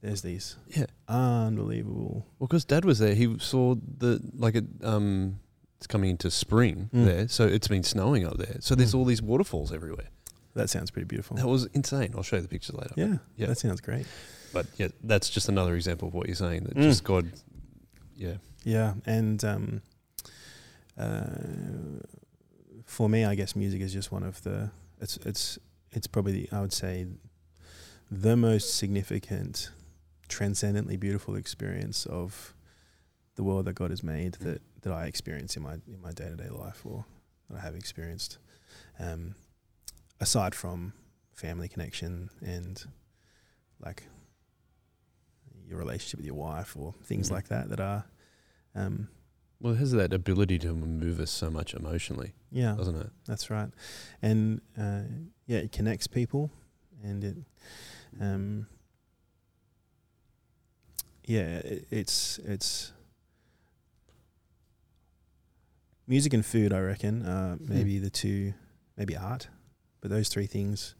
there's these yeah. unbelievable Well, because Dad was there, he saw the like it. Um, it's coming into spring Mm. there, so it's been snowing up there. So there's Mm. all these waterfalls everywhere. that sounds pretty beautiful. That was insane. I'll show you the pictures later. yeah, Yeah. That sounds great. But yeah, that's just another example of what you're saying. That Mm. just God, yeah, Yeah. And um uh for me I guess music is just one of the it's it's it's probably I would say the most significant transcendently beautiful experience of the world that God has made that, that I experience in my in my day to day life or that I have experienced. Um, aside from family connection and like your relationship with your wife or things Mhm. like that that are um, well, it has that ability to move us so much emotionally, yeah. doesn't it? that's right. And uh, yeah it connects people and it um, yeah it, it's it's music and food i reckon uh, maybe the two maybe art but those three things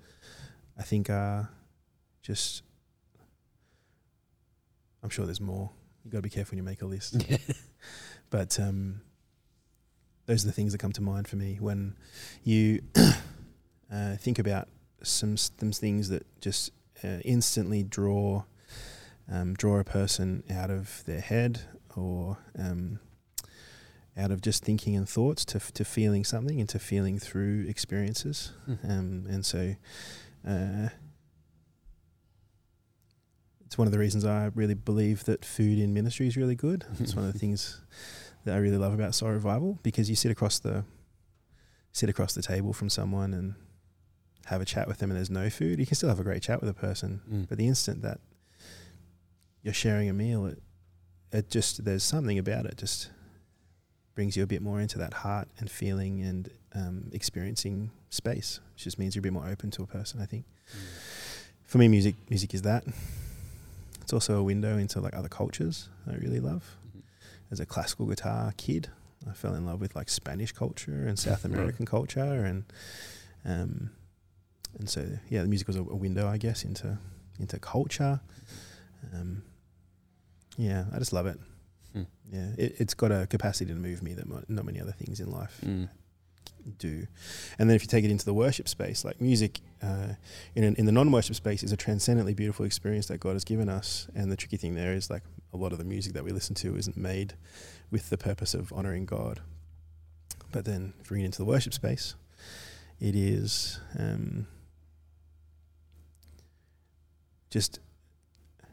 i think are just i'm sure there's more. You got to be careful when you make a list but um, those are the things that come to mind for me when you uh, think about some some things that just uh, instantly draw um, draw a person out of their head or um, out of just thinking and thoughts to f- to feeling something and to feeling through experiences. Mm. Um, and so, uh, it's one of the reasons I really believe that food in ministry is really good. It's one of the things that I really love about Soul Revival because you sit across the sit across the table from someone and have a chat with them, and there's no food. You can still have a great chat with a person, Mm. but the instant that you're sharing a meal, it it just there's something about it just brings you a bit more into that heart and feeling and um, experiencing space, which just means you're a bit more open to a person. I think for me, music music is that. It's also a window into like other cultures. I really love. As a classical guitar kid, I fell in love with like Spanish culture and South Right. American culture, and um, and so yeah, the music was a, a window, I guess, into into culture. Um, yeah, I just love it. Hmm. Yeah, it, it's got a capacity to move me that mo- not many other things in life Mm. do. And then if you take it into the worship space, like music uh, in, an, in the non-worship space is a transcendently beautiful experience that God has given us. And the tricky thing there is like a lot of the music that we listen to isn't made with the purpose of honoring God. But then if we get into the worship space, it is um, just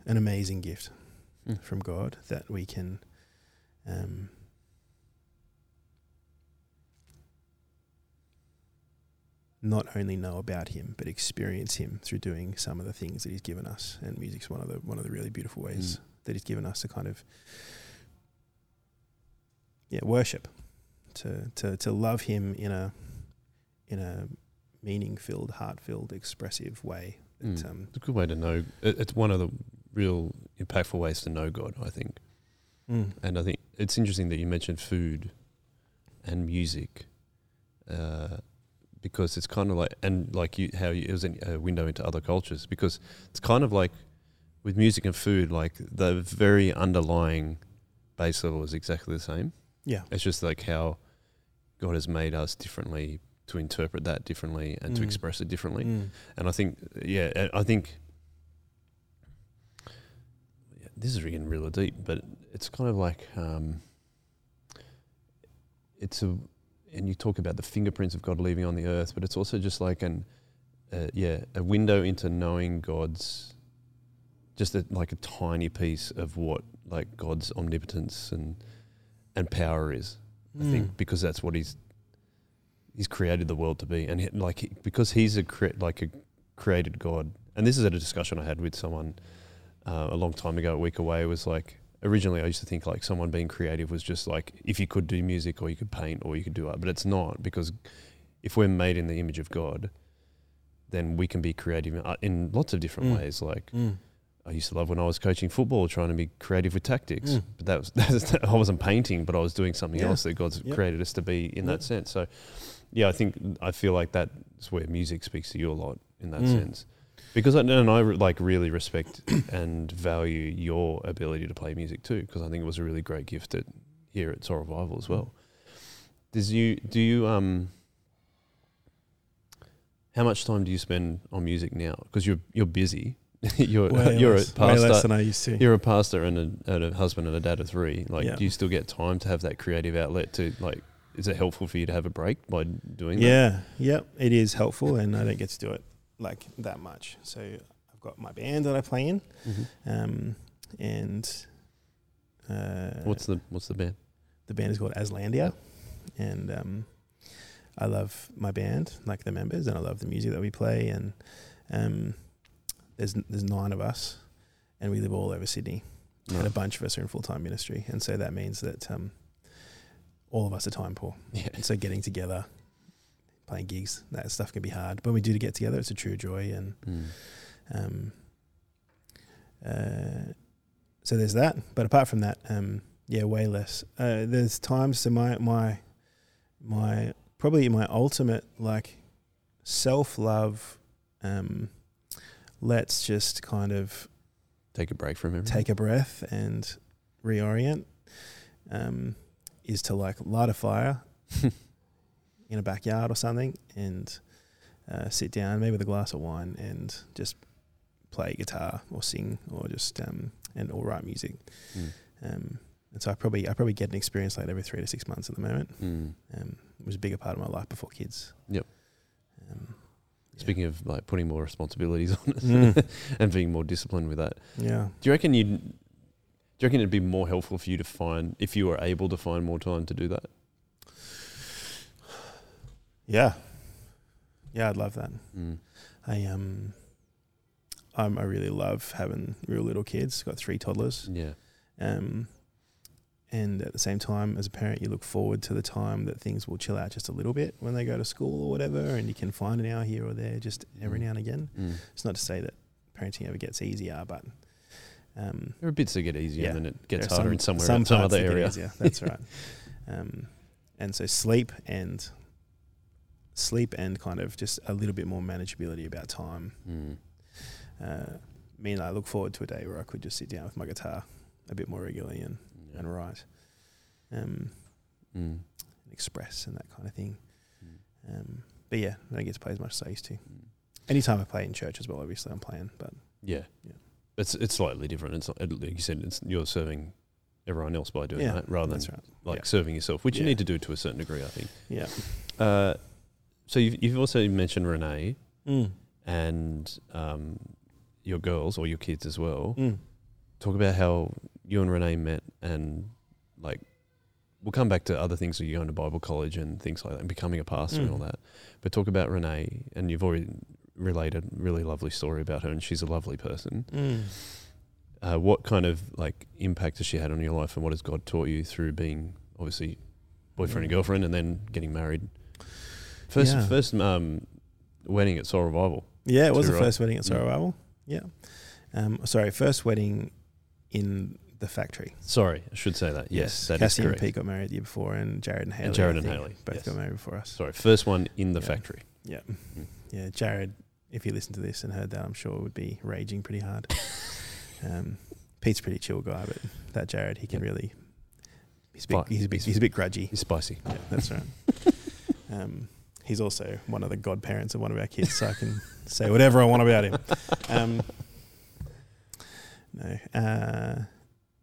an amazing gift Mm. from God that we can um, not only know about him but experience him through doing some of the things that he's given us and music's one of the one of the really beautiful ways that he's given us to kind of yeah worship to to to love him in a in a meaning filled heart filled expressive way that Mm. um It's a good way to know. It's one of the real impactful ways to know God, I think. mm, And I think it's interesting that you mentioned food and music, uh, because it's kind of like and like you how you, it was a window into other cultures. Because it's kind of like with music and food, like the very underlying base level is exactly the same. yeah It's just like how God has made us differently to interpret that differently and to Mm. express it differently. Mm. And I think, yeah, I- I think yeah, this is getting really deep, but it's kind of like um, it's a, and you talk about the fingerprints of God leaving on the earth, but it's also just like an, uh, yeah, a window into knowing God's, just a, like a tiny piece of what like God's omnipotence and and power is. I Mm. think because that's what he's he's created the world to be, and he, like he, because he's a cre- like a created God. And this is at a discussion I had with someone uh, a long time ago, a week away. Was like originally I used to think like someone being creative was just like if you could do music or you could paint or you could do art, but it's not because if we're made in the image of God, then we can be creative in- uh, in lots of different Mm. ways. Like Mm. I used to love when I was coaching football, trying to be creative with tactics. Mm. But that was I wasn't painting, but I was doing something Yeah. else that God's Yep. created us to be in that sense. So, yeah, I think I feel like that's where music speaks to you a lot in that Mm. sense, because I and I like really respect and value your ability to play music too, because I think it was a really great gift at here at Soul Revival as well. Does you do you um? How much time do you spend on music now? Because you're you're busy. you're Way you're less, a way less pastor. than I used to. You're a pastor and a, and a husband and a dad of three. Like, Yeah. do you still get time to have that creative outlet? To like, is it helpful for you to have a break by doing that? Yeah, yep, it is helpful, and I don't get to do it like that much. So I've got my band that I play in, Mhm. um, and uh, What's the What's the band? the band is called Aslandia, and um, I love my band, like the members, and I love the music that we play. And um, there's there's nine of us, and we live all over Sydney, and a bunch of us are in full time ministry, and so that means that um, all of us are time poor. Yeah. And so getting together, playing gigs, that stuff can be hard. But when we do to get together, it's a true joy. And Mm. um, uh, so there's that. But apart from that, um, yeah, way less. Uh, there's times so my my my probably my ultimate like self love. Um, let's just kind of Take a break from everything. take a breath and reorient um, is to like light a fire in a backyard or something and uh, sit down maybe with a glass of wine and just play guitar or sing or just um, and or write music Mm. um, and so I probably I probably get an experience like every three to six months at the moment Mm. um, it was a bigger part of my life before kids Yep. Speaking of like putting more responsibilities on us Mm. and being more disciplined with that, yeah do you reckon you? would Do you reckon it'd be more helpful for you to find if you were able to find more time to do that? yeah yeah I'd love that Mm. I um, I'm, I really love having real little kids. Got three toddlers. Yeah. Um, and at the same time, as a parent, you look forward to the time that things will chill out just a little bit when they go to school or whatever, and you can find an hour here or there just every Mm. now and again. Mm. It's not to say that parenting ever gets easier, but um, There are bits that get easier Yeah. and then it gets harder in somewhere some some, other area. easier. That's right. Um, and so sleep and sleep and kind of just a little bit more manageability about time Mm. uh, mean I look forward to a day where I could just sit down with my guitar a bit more regularly and, Yeah. and write, um, Mm. and express and that kind of thing. Mm. Um, but yeah, I don't get to play as much as I used to. Mm. Anytime I play in church as well, obviously I'm playing, but Yeah. Yeah. It's it's slightly different. It's not, like you said, it's you're serving everyone else by doing yeah, that rather than right. like Yeah. serving yourself, which you need to do to a certain degree, I think. Yeah. Uh, so you've, you've also mentioned Renee Mm. and um, your girls or your kids as well. Mm. Talk about how you and Renee met and like we'll come back to other things that you're going to Bible college and things like that and becoming a pastor and Mm. all that. But talk about Renee and you've already related a really lovely story about her and she's a lovely person. Mm. Uh, what kind of like impact has she had on your life and what has God taught you through being obviously boyfriend and Mm. girlfriend and then getting married? First Yeah. first um, wedding at Soul Revival. Yeah, it was the right. first wedding at Mm. Soul Revival. Yeah. Um, sorry, first wedding in the factory. Sorry, I should say that. Yes, that is Cassie and. Pete got married the year before, and Jared and Haley. And Jared and Haley, both yes. got married before us. Sorry, first one in the Yeah. factory. Yeah, Mm. yeah. Jared, if you listened to this and heard that, I'm sure would be raging pretty hard. um, Pete's a pretty chill guy, but that Jared, he can really. He's a bit. He's a bit. He's a bit grudgy. He's spicy. Yeah, that's right. um, he's also one of the godparents of one of our kids, so I can say whatever I want about him. Um, no, uh,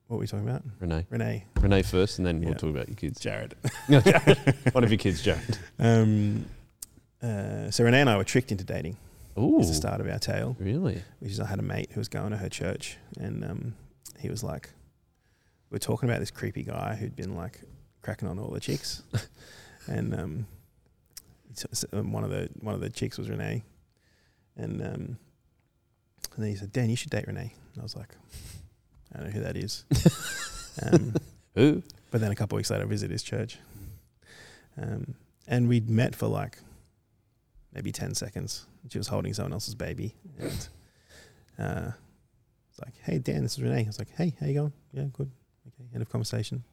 what were we talking about? Renee. Renee, Renee first, and then we'll Yeah. talk about your kids. Jared. No, Jared. One of your kids, Jared. Um, uh, so Renee and I were tricked into dating. Ooh, Is the start of our tale. really? which is I had a mate who was going to her church, and um, he was like, we are talking about this creepy guy who'd been like cracking on all the chicks, and um, it's- it's, um, one of the one of the chicks was Renee, and um, and then he said, Dan, you should date Renee. And I was like, I don't know who that is. um, Who? but then a couple of weeks later, I visited his church, um, and we'd met for like maybe ten seconds. She was holding someone else's baby, and uh, it's like, "Hey, Dan, this is Renee." I was like, "Hey, how you going? Yeah, good. Okay." End of conversation.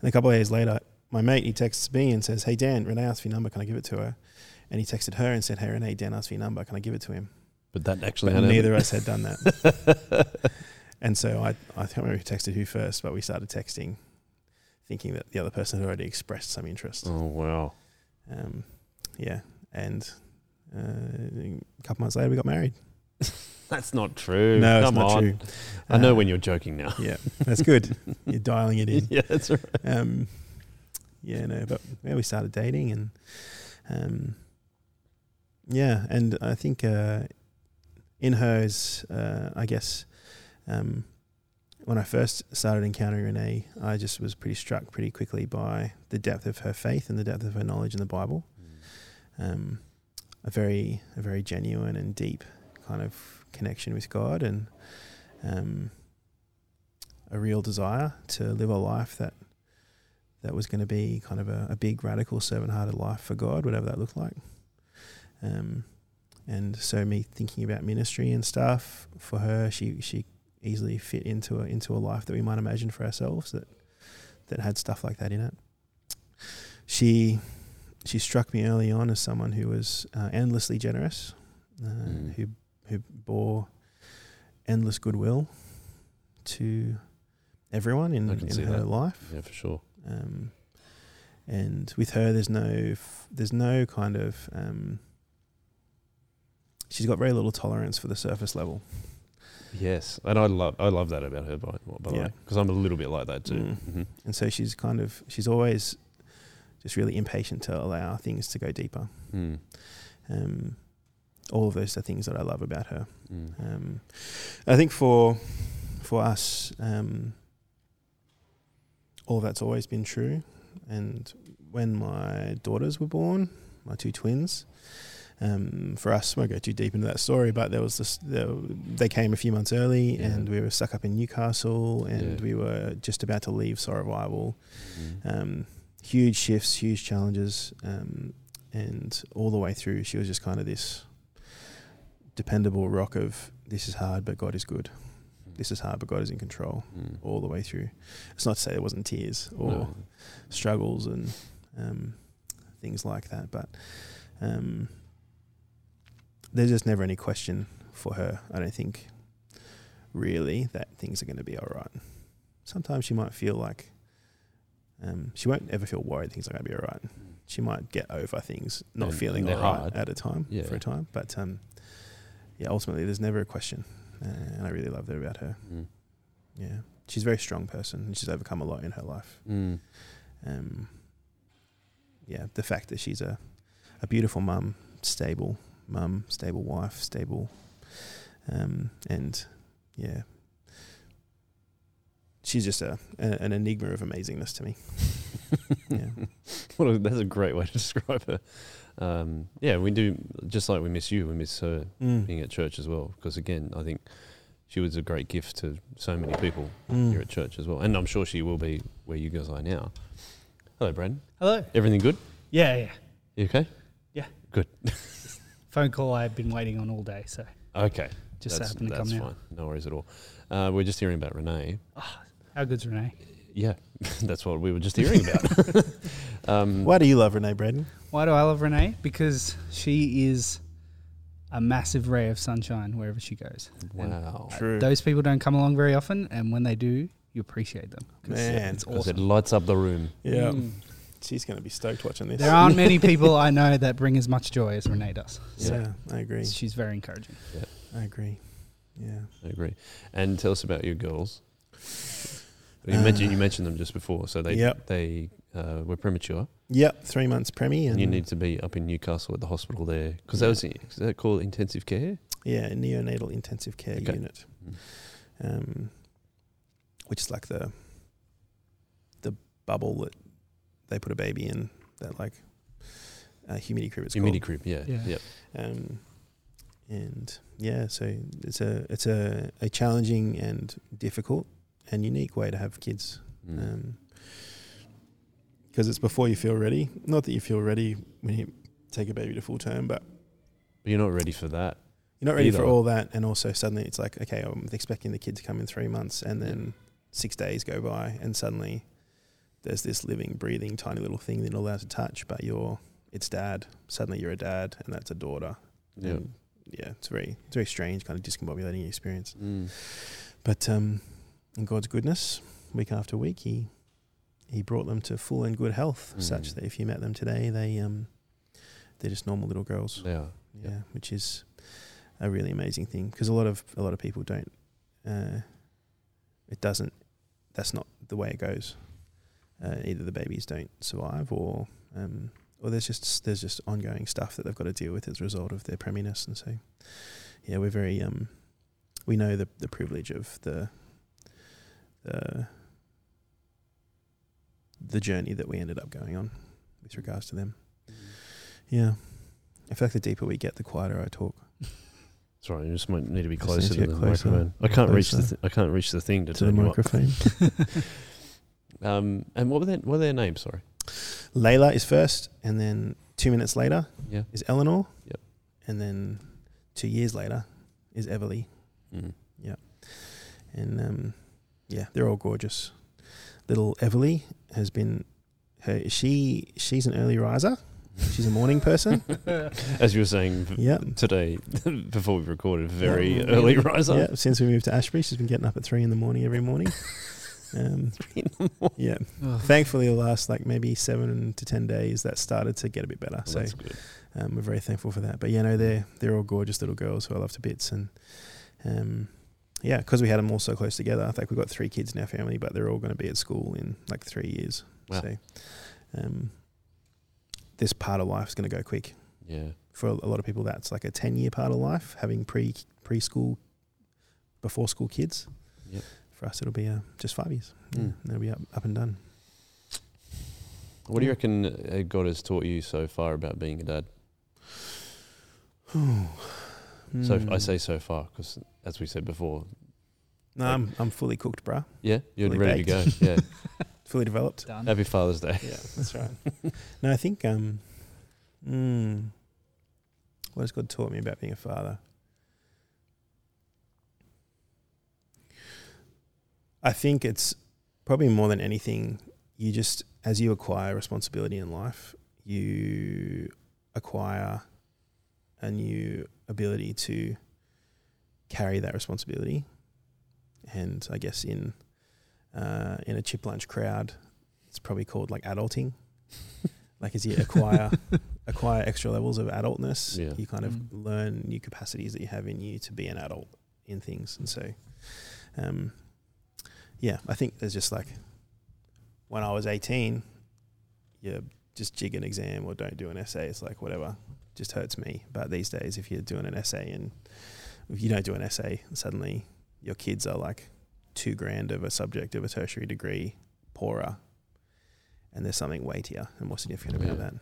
And a couple of days later, my mate he texts me and says, "Hey, Dan, Renee asked for your number. Can I give it to her?" And he texted her and said, "Hey, Renee, Dan asked for your number. Can I give it to him?" But that actually But neither of us had done that. And so I, I can't remember who texted who first, but we started texting, thinking that the other person had already expressed some interest. oh wow. Um, yeah, and uh, a couple months later we got married. That's not true. no, Come it's not on. true. I know Uh, when you're joking now. Yeah, that's good. You're dialing it in. yeah, that's right. Um, yeah, no, but yeah, we started dating, and um, yeah, and I think uh, in hers, uh, I guess, um, when I first started encountering Renee, I just was pretty struck pretty quickly by the depth of her faith and the depth of her knowledge in the Bible. Um, a very, a very genuine and deep kind of connection with God, and um, a real desire to live a life that that was going to be kind of a, a big, radical, servant-hearted life for God, whatever that looked like. Um, and so, me thinking about ministry and stuff for her, she she easily fit into a into a life that we might imagine for ourselves that that had stuff like that in it. She she struck me early on as someone who was uh, endlessly generous, uh, Mm. who who bore endless goodwill to everyone in, in her that. life. Yeah, for sure. Um, and with her, there's no f- there's no kind of um, she's got very little tolerance for the surface level. Yes, and I love I love that about her by, by the Yeah. way because I'm a little bit like that too. Mm. hmm And so she's kind of she's always just really impatient to allow things to go deeper. Mm. Um, all of those are things that I love about her. Mm. Um, I think for for us, um, all that's always been true. And when my daughters were born, my two twins, um, for us, I won't go too deep into that story, but there was this. There, they came a few months early, Yeah. and we were stuck up in Newcastle, and Yeah. we were just about to leave Soul Revival. Mm. Um, huge shifts, huge challenges, um, and all the way through, she was just kind of this dependable rock of this is hard, but God is good. This is hard, but God is in control Mm. all the way through. It's not to say there wasn't tears or No. struggles and um, things like that, but um, there's just never any question for her. I don't think really that things are going to be all right. Sometimes she might feel like um, she won't ever feel worried things are going to be all right. She might get over things not And- feeling and all they're hard. at a time Yeah. for a time, but um, yeah, ultimately there's never a question, uh, and I really love that about her. Mm. Yeah, she's a very strong person, and she's overcome a lot in her life. Mm. Um, yeah, the fact that she's a, a beautiful mum, stable mum, stable wife, stable, um, and yeah, she's just a, a an enigma of amazingness to me. yeah, What a, that's a great way to describe her. Um, yeah, we do just like we miss you. We miss her Mm. being at church as well. Because again, I think she was a great gift to so many people Mm. here at church as well, and I'm sure she will be where you guys are now. Hello, Brandon. Hello. Everything good? Yeah, yeah. You okay? Phone call I've been waiting on all day, so Okay, just that's, happened to that's come now. fine. No worries at all. Uh, we're just hearing about Renee. How good's Renee? Yeah, that's what we were just hearing about. um, Why do you love Renee Braden? Why do I love Renee? Because she is a massive ray of sunshine wherever she goes. And Wow. True. Those people don't come along very often, and when they do, you appreciate them. Man. it's Because it lights up the room. Yeah, Mm. She's going to be stoked watching this. There aren't many people I know that bring as much joy as Renee does. So Yeah, I agree. she's very encouraging. Yeah, I agree. Yeah. I agree. And tell us about your girls. You mentioned you mentioned them just before, so they Yep. they uh, were premature, Yep. Three months preemie, and and you need to be up in Newcastle at the hospital there because that was is that called intensive care? yeah, neonatal intensive care Okay. unit, Mm. um, which is like the the bubble that they put a baby in. That like uh, humidity crib. It's Your midi called. crib, yeah, Yeah. yeah. Um, and yeah, so it's a it's a, a challenging and difficult and unique way to have kids. Mm. Um 'cause because it's before you feel ready. Not that you feel ready when you take a baby to full term, but but you're not ready for that. you're not ready for all that. And also suddenly it's like, okay, I'm expecting the kid to come in three months, and then six days go by, and suddenly there's this living, breathing, tiny little thing that you're not allowed to touch, but you're it's dad. Suddenly you're a dad, and that's a daughter. Yeah. And yeah, it's very it's very strange, kind of discombobulating experience. Mm. But um, in God's goodness, week after week, He He brought them to full and good health, such Mm. that if you met them today, they um, they're just normal little girls. Yeah. Yeah, which is a really amazing thing because a lot of a lot of people don't. Uh, it doesn't. That's not the way it goes. Uh, either the babies don't survive, or um, or there's just there's just ongoing stuff that they've got to deal with as a result of their preminess, and so yeah, we're very um, we know the the privilege of the the the journey that we ended up going on with regards to them. Yeah. I feel like the deeper we get, the quieter I talk. Sorry, you just might need to be closer to to the closer, microphone. I can't reach the th- I can't reach the thing to, to the turn up. microphone. Um, and what were their what were their names? Sorry. Layla is first, and then two minutes later Yeah. is Eleanor. Yep. And then two years later is Everly. Mm. And um, yeah, they're all gorgeous. Little Everly has been her she she's an early riser. She's a morning person. As you were saying yeah. today, before we recorded, very Yeah. early riser. Yeah, since we moved to Ashbury, she's been getting up at three in the morning every morning. Um, yeah, Ugh. thankfully, the last like maybe seven to ten days, that started to get a bit better. Well, so that's good. um, we're very thankful for that. But yeah, no, they're they're all gorgeous little girls who I love to bits, and um, yeah, because we had them all so close together. I think we've got three kids in our family, but they're all going to be at school in like three years. Wow. So um, this part of life is going to go quick Yeah. for a lot of people. That's like a ten year part of life, having pre preschool, before school kids. Yep. For us, it'll be uh, just five years. Yeah, Mm. they'll be up, up and done. What do you reckon uh, God has taught you so far about being a dad? So I Hmm. say so far because, as we said before, no, I'm I'm fully cooked, bruh. yeah, you're Fully ready to go. Yeah. Fully developed. Done. Happy Father's Day. Yeah, that's right. no, I think um, mm, what has God taught me about being a father? I think it's probably more than anything. You just, as you acquire responsibility in life, you acquire a new ability to carry that responsibility. And I guess in uh, in a chip lunch crowd, it's probably called like adulting. like as you acquire acquire extra levels of adultness, Yeah. you kind of Mm. learn new capacities that you have in you to be an adult in things. And so, um, yeah, I think there's just like when I was 18, you just jig an exam or don't do an essay. It's like whatever, just hurts me. But these days, if you're doing an essay and if you don't do an essay, suddenly your kids are like two grand of a subject of a tertiary degree poorer. And there's something weightier and more significant about Yeah. that.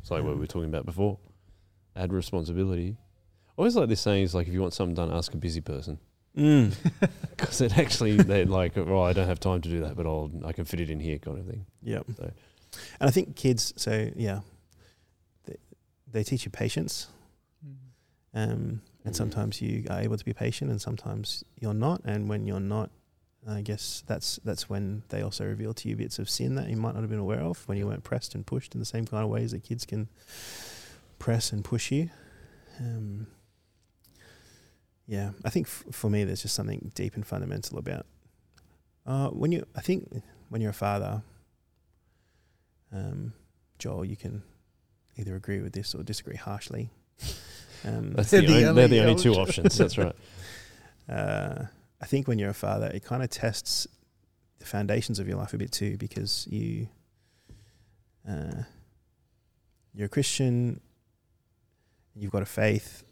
It's like what we Um, were talking about before. Add responsibility. I always like this saying is like if you want something done, ask a busy person. because it actually they're like, oh, I don't have time to do that, but I'll I can fit it in here, kind of thing. Yep. So- And I think kids, so yeah, they, they teach you patience. Um, and Mhm. sometimes you are able to be patient, and sometimes you're not. And when you're not, I guess that's that's when they also reveal to you bits of sin that you might not have been aware of when you weren't pressed and pushed in the same kind of ways that kids can press and push you. Um, yeah, I think f- for me, there's just something deep and fundamental about uh, when you. I think when you're a father, Um, Joel, you can either agree with this or disagree harshly. Um, That's They're the, the only, only they're the only two options. options. That's right. uh, I think when you're a father, it kind of tests the foundations of your life a bit too, because you uh, you're a Christian, you've got a faith,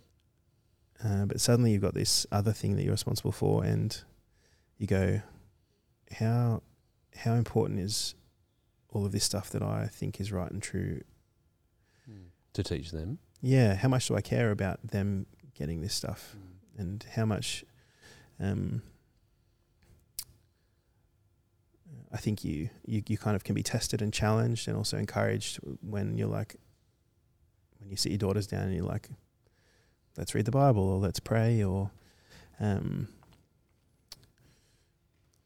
uh, but suddenly you've got this other thing that you're responsible for, and you go, how how important is all of this stuff that I think is right and true? to teach them. Yeah, how much do I care about them getting this stuff? and how much um, I think you, you you kind of can be tested and challenged and also encouraged when you're like when you sit your daughters down and you're like let's read the Bible or let's pray or um,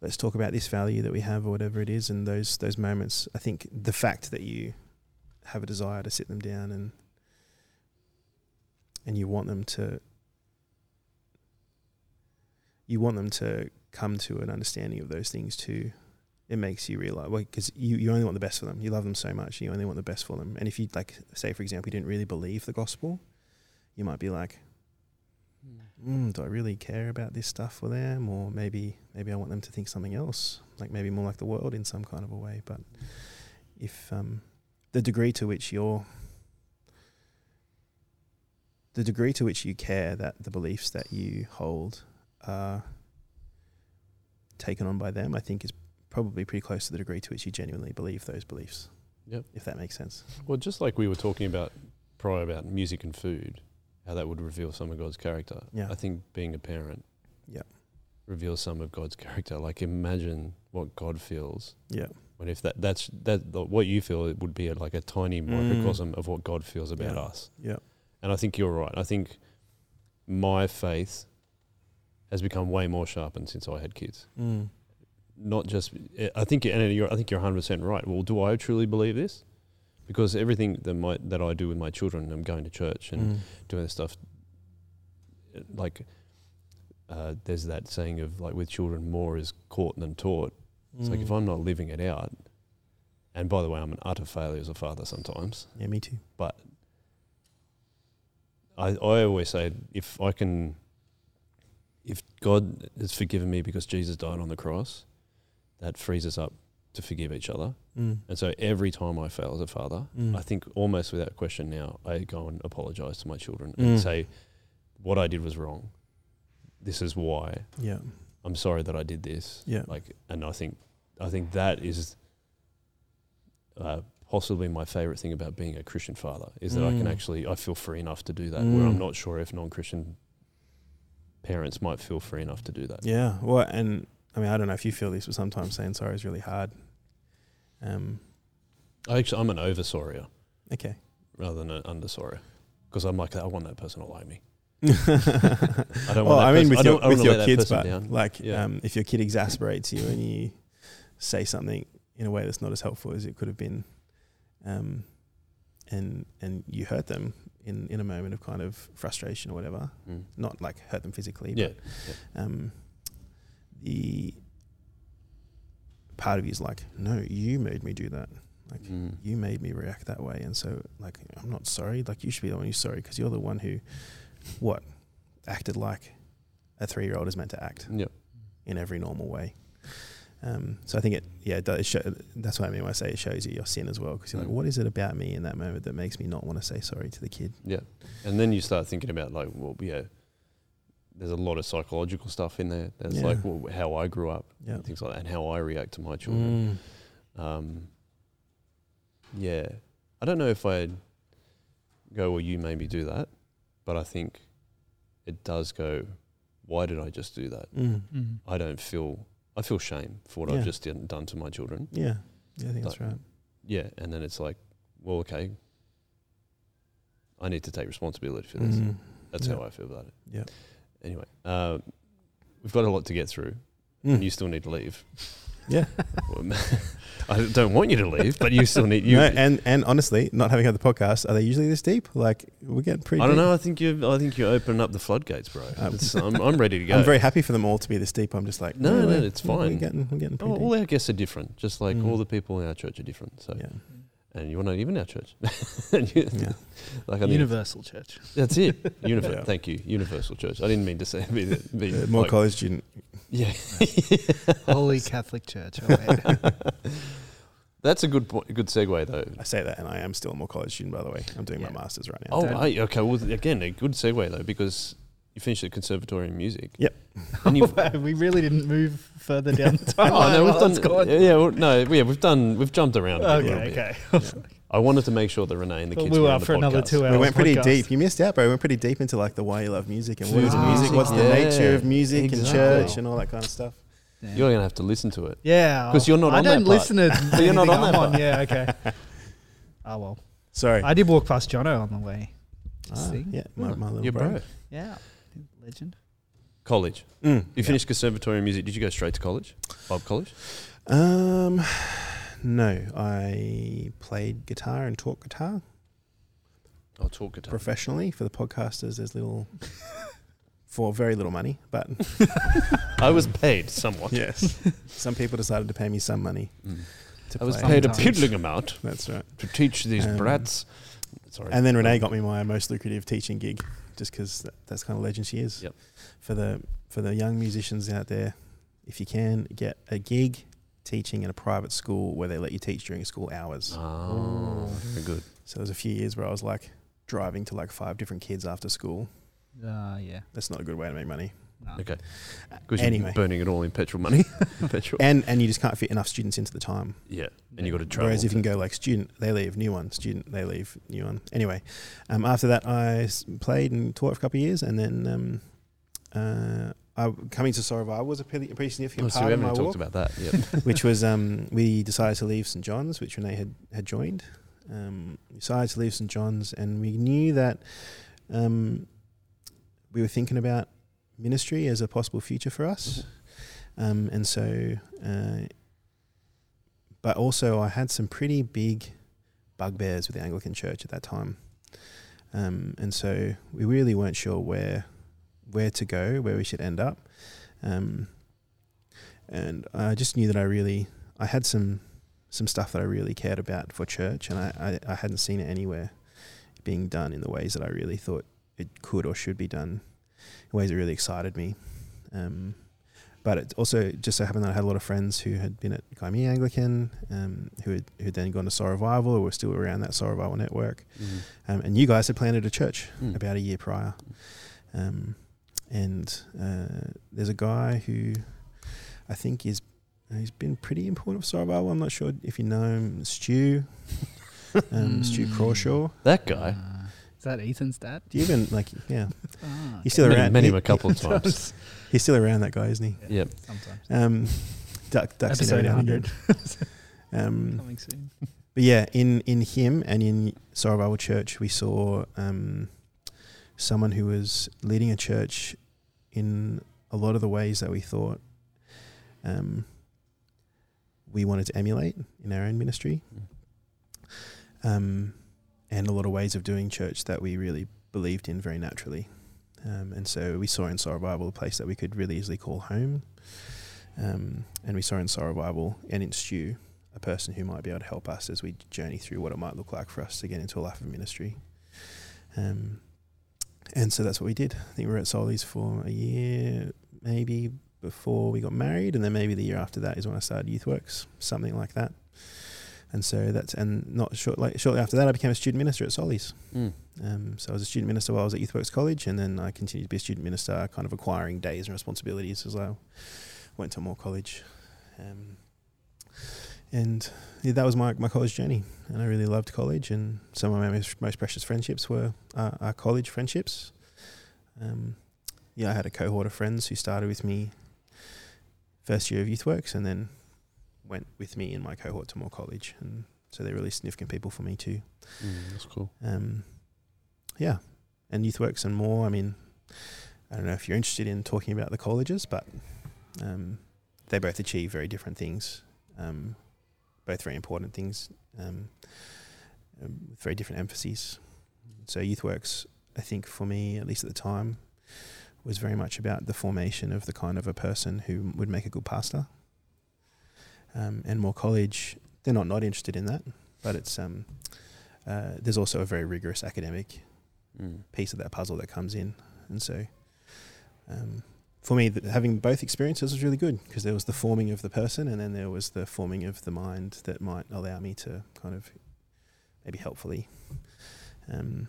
let's talk about this value that we have or whatever it is and those those moments I think the fact that you have a desire to sit them down and and you want them to you want them to come to an understanding of those things too. It makes you realize, well, because you, you only want the best for them. You love them so much, you only want the best for them. And if you, like, say, for example, you didn't really believe the gospel, you might be like, mm, do I really care about this stuff for them? Or maybe, maybe I want them to think something else, like maybe more like the world in some kind of a way. But if um, the degree to which you're, the degree to which you care that the beliefs that you hold are taken on by them, I think is probably pretty close to the degree to which you genuinely believe those beliefs. Yep. If that makes sense. Well, just like we were talking about prior about music and food, how that would reveal some of God's character. Yeah. I think being a parent Yeah. reveals some of God's character. Like imagine what God feels Yeah. when if that that's that the- what you feel it would be a, like a tiny Mm. microcosm of what God feels about Yeah. us. Yeah. And I think you're right. I think my faith has become way more sharpened since I had kids. Mm. Not just I think and you're I think you're 100% right. Well, do I truly believe this? Because everything that my that I do with my children, I'm going to church and Mm. doing this stuff like uh, there's that saying of like with children more is caught than taught it's like if Mm. i'm not living it out and by the way i'm an utter failure as a father sometimes Yeah, me too. but I, I always say if i can if god has forgiven me because jesus died on the cross that frees us up to forgive each other Mm. and so every time i fail as a father Mm. I think almost without question now, I go and apologize to my children and Mm. say, what I did was wrong. This is why. Yeah. I'm sorry that I did this. Yeah. Like, and I think, I think that is uh, possibly my favorite thing about being a Christian father is that I can Mm. actually, I feel free enough to do that. Where I'm Mm. not sure if non-Christian parents might feel free enough to do that. Yeah. Well, and I mean, I don't know if you feel this, but sometimes saying sorry is really hard. Um. I actually, I'm an over sorrier Okay. rather than an under because I'm like, I want that person to like me. I don't well, want that I mean, person- with I your, don't- I with wanna your that kids, person but down. like, Yeah. um, if your kid exasperates you and you say something in a way that's not as helpful as it could have been, um, and and you hurt them in in a moment of kind of frustration or whatever, Mm. not like hurt them physically, Yeah. but um, the part of you is like, no, you made me do that. Like, Mm. you made me react that way, and so like, I'm not sorry. Like, you should be the one who's sorry because you're the one who, what, acted like a three year old is meant to act Yep. in every normal way. Um, so I think it, yeah, it does show, that's what I mean when I say it shows you your sin as well, because you're Mm. like, what is it about me in that moment that makes me not want to say sorry to the kid? Yeah. And then you start thinking about like, well, yeah, there's a lot of psychological stuff in there. There's Yeah. like well, how I grew up, Yeah. and things like that, and how I react to my children. Mm. Um, yeah, I don't know if I'd go, well, you made me do that, but I think it does go. Why did I just do that? Mm. Mm. I don't feel. I feel shame for what Yeah. I've just done done to my children. Yeah. Yeah, I think that's right. Yeah, and then it's like, well, okay, I need to take responsibility for this. Mm. That's Yeah. how I feel about it. Yeah. Anyway, uh, we've got a lot to get through, Mm. you still need to leave. Yeah. I don't want you to leave, but you still need. You, no, and and honestly, not having had the podcast, are they usually this deep? Like we're getting pretty. I don't deep. know. I think you. I think you open up the floodgates, bro. Um, I'm, I'm ready to go. I'm very happy for them all to be this deep. I'm just like, No, no, we're- it's fine. We're getting, we're getting pretty Oh, all our guests are different, just like Mm. all the people in our church are different. So. Yeah. And you're not even our church. You- Yeah. like I think Universal Church. that's it. Univer- Yeah. Thank you, Universal Church. I didn't mean to say be, the- be Uh, more like- college student. Yeah, Holy Catholic Church. Oh, that's a good point, good segue though. I say that, and I am still a Moore College student, by the way. I'm doing Yeah. my masters right now. Oh, right, okay. Well, again, a good segue though because you finished at conservatory in music. Yep. And we really didn't move further down the timeline. oh no, we've done. it's going. Yeah, well, no, yeah, we've done. We've jumped around. A bit, a Okay, little bit. okay. I wanted to make sure that Renee and the But kids we were were on up the for another two hours. we went pretty podcast. deep. You missed out, bro. We went pretty deep into like the why you love music and what is Food and music, music, what's the yeah. nature of music and Exactly. church and all that kind of stuff. Yeah. You're gonna have to listen to it. Yeah, 'Cause you're not I on that don't part. listen to. But you're not on I'm that Yeah, okay. oh well, Sorry. I did walk past Jono on the way. Ah, Sing. yeah, my, my little Your bro. bro. Yeah, legend. College. Mm, You finished conservatory in music. Did you go straight to college? Bob College? Um, no, I played guitar and taught guitar Oh, talk guitar. professionally for the podcasters. There's little, for very little money, but I was paid somewhat. yes, some people decided to pay me some money Mm. to I was paid a piddling amount That's right. to teach these Um, brats. Sorry. And then Renee got me my most lucrative teaching gig, just because that, that's kind of legend she is. Yep. For the for the young musicians out there, if you can get a gig teaching in a private school where they let you teach during school hours. Oh, very good. So there was a few years where I was like driving to like five different kids after school. Uh, yeah. That's not a good way to make money. No. Okay. Because Anyway. you're burning it all in petrol money. petrol. And and you just can't fit enough students into the time. yeah. And you got to travel. Whereas if you can go like student, they leave, new one, student, they leave, new one. Anyway, um, after that, I s- played and taught for a couple of years, and then um, uh, I, coming to Soul Revival was a pretty, a pretty significant Oh, so we part of haven't my even walk, talked about that. Yep. which was um, we decided to leave St John's, which Renee had had joined. Um, we decided to leave St John's, and we knew that um, we were thinking about ministry as a possible future for us, um, and so. Uh, but also, I had some pretty big bugbears with the Anglican Church at that time, um, and so we really weren't sure where where to go, where we should end up. Um, and I just knew that I really I had some some stuff that I really cared about for church, and I, I, I hadn't seen it anywhere being done in the ways that I really thought it could or should be done, in ways that really excited me. Um, but it also just so happened that I had a lot of friends who had been at Gymea Anglican, um, who had who had then gone to Soul Revival, or were still around that Soul Revival network, Mhm. um, and you guys had planted a church Mm. about a year prior. Um, and uh, there's a guy who I think is he's been pretty important for Soul Revival. I'm not sure if you know him, Stu, um, Stu Mm. Crawshaw. That guy. Is that Ethan's dad? Do you even like? Yeah, Ah, he's still met, him- around. met him He- a couple of times. He's still around. That guy, isn't he? Yep. Sometimes. Um, duck, ducks in Episode every now and 100. Um, coming soon. But yeah, in in him and in Soul Revival Church, we saw um, someone who was leading a church in a lot of the ways that we thought um, we wanted to emulate in our own ministry, um, and a lot of ways of doing church that we really believed in very naturally. Um, and so we saw in Soul Revival a place that we could really easily call home. Um, and we saw in Soul Revival and in Stu a person who might be able to help us as we journey through what it might look like for us to get into a life of ministry. Um, and so that's what we did. I think we were at Solis for a year, maybe before we got married, and then maybe the year after that is when I started YouthWorks, something like that. And so that's and not short, like, shortly after that, I became a student minister at Solis. Mm. Um, so I was a student minister while I was at YouthWorks College, and then I continued to be a student minister, kind of acquiring days and responsibilities as I went to Moore College. Um, and yeah, that was my, my college journey, and I really loved college. And some of my most, most precious friendships were uh, our college friendships. Um, yeah, I had a cohort of friends who started with me first year of YouthWorks, and then went with me in my cohort to Moore College, and so they're really significant people for me too. Mm, that's cool. Um, yeah, and YouthWorks and more. I mean, I don't know if you're interested in talking about the colleges, but um, they both achieve very different things, um, both very important things, um, um, with very different emphases. So YouthWorks, I think for me, at least at the time, was very much about the formation of the kind of a person who would make a good pastor. Um, and Moore College, they're not not interested in that. but it's um, uh, there's also a very rigorous academic Mm. piece of that puzzle that comes in, and so um, for me, th- having both experiences was really good because there was the forming of the person, and then there was the forming of the mind that might allow me to kind of maybe helpfully, um,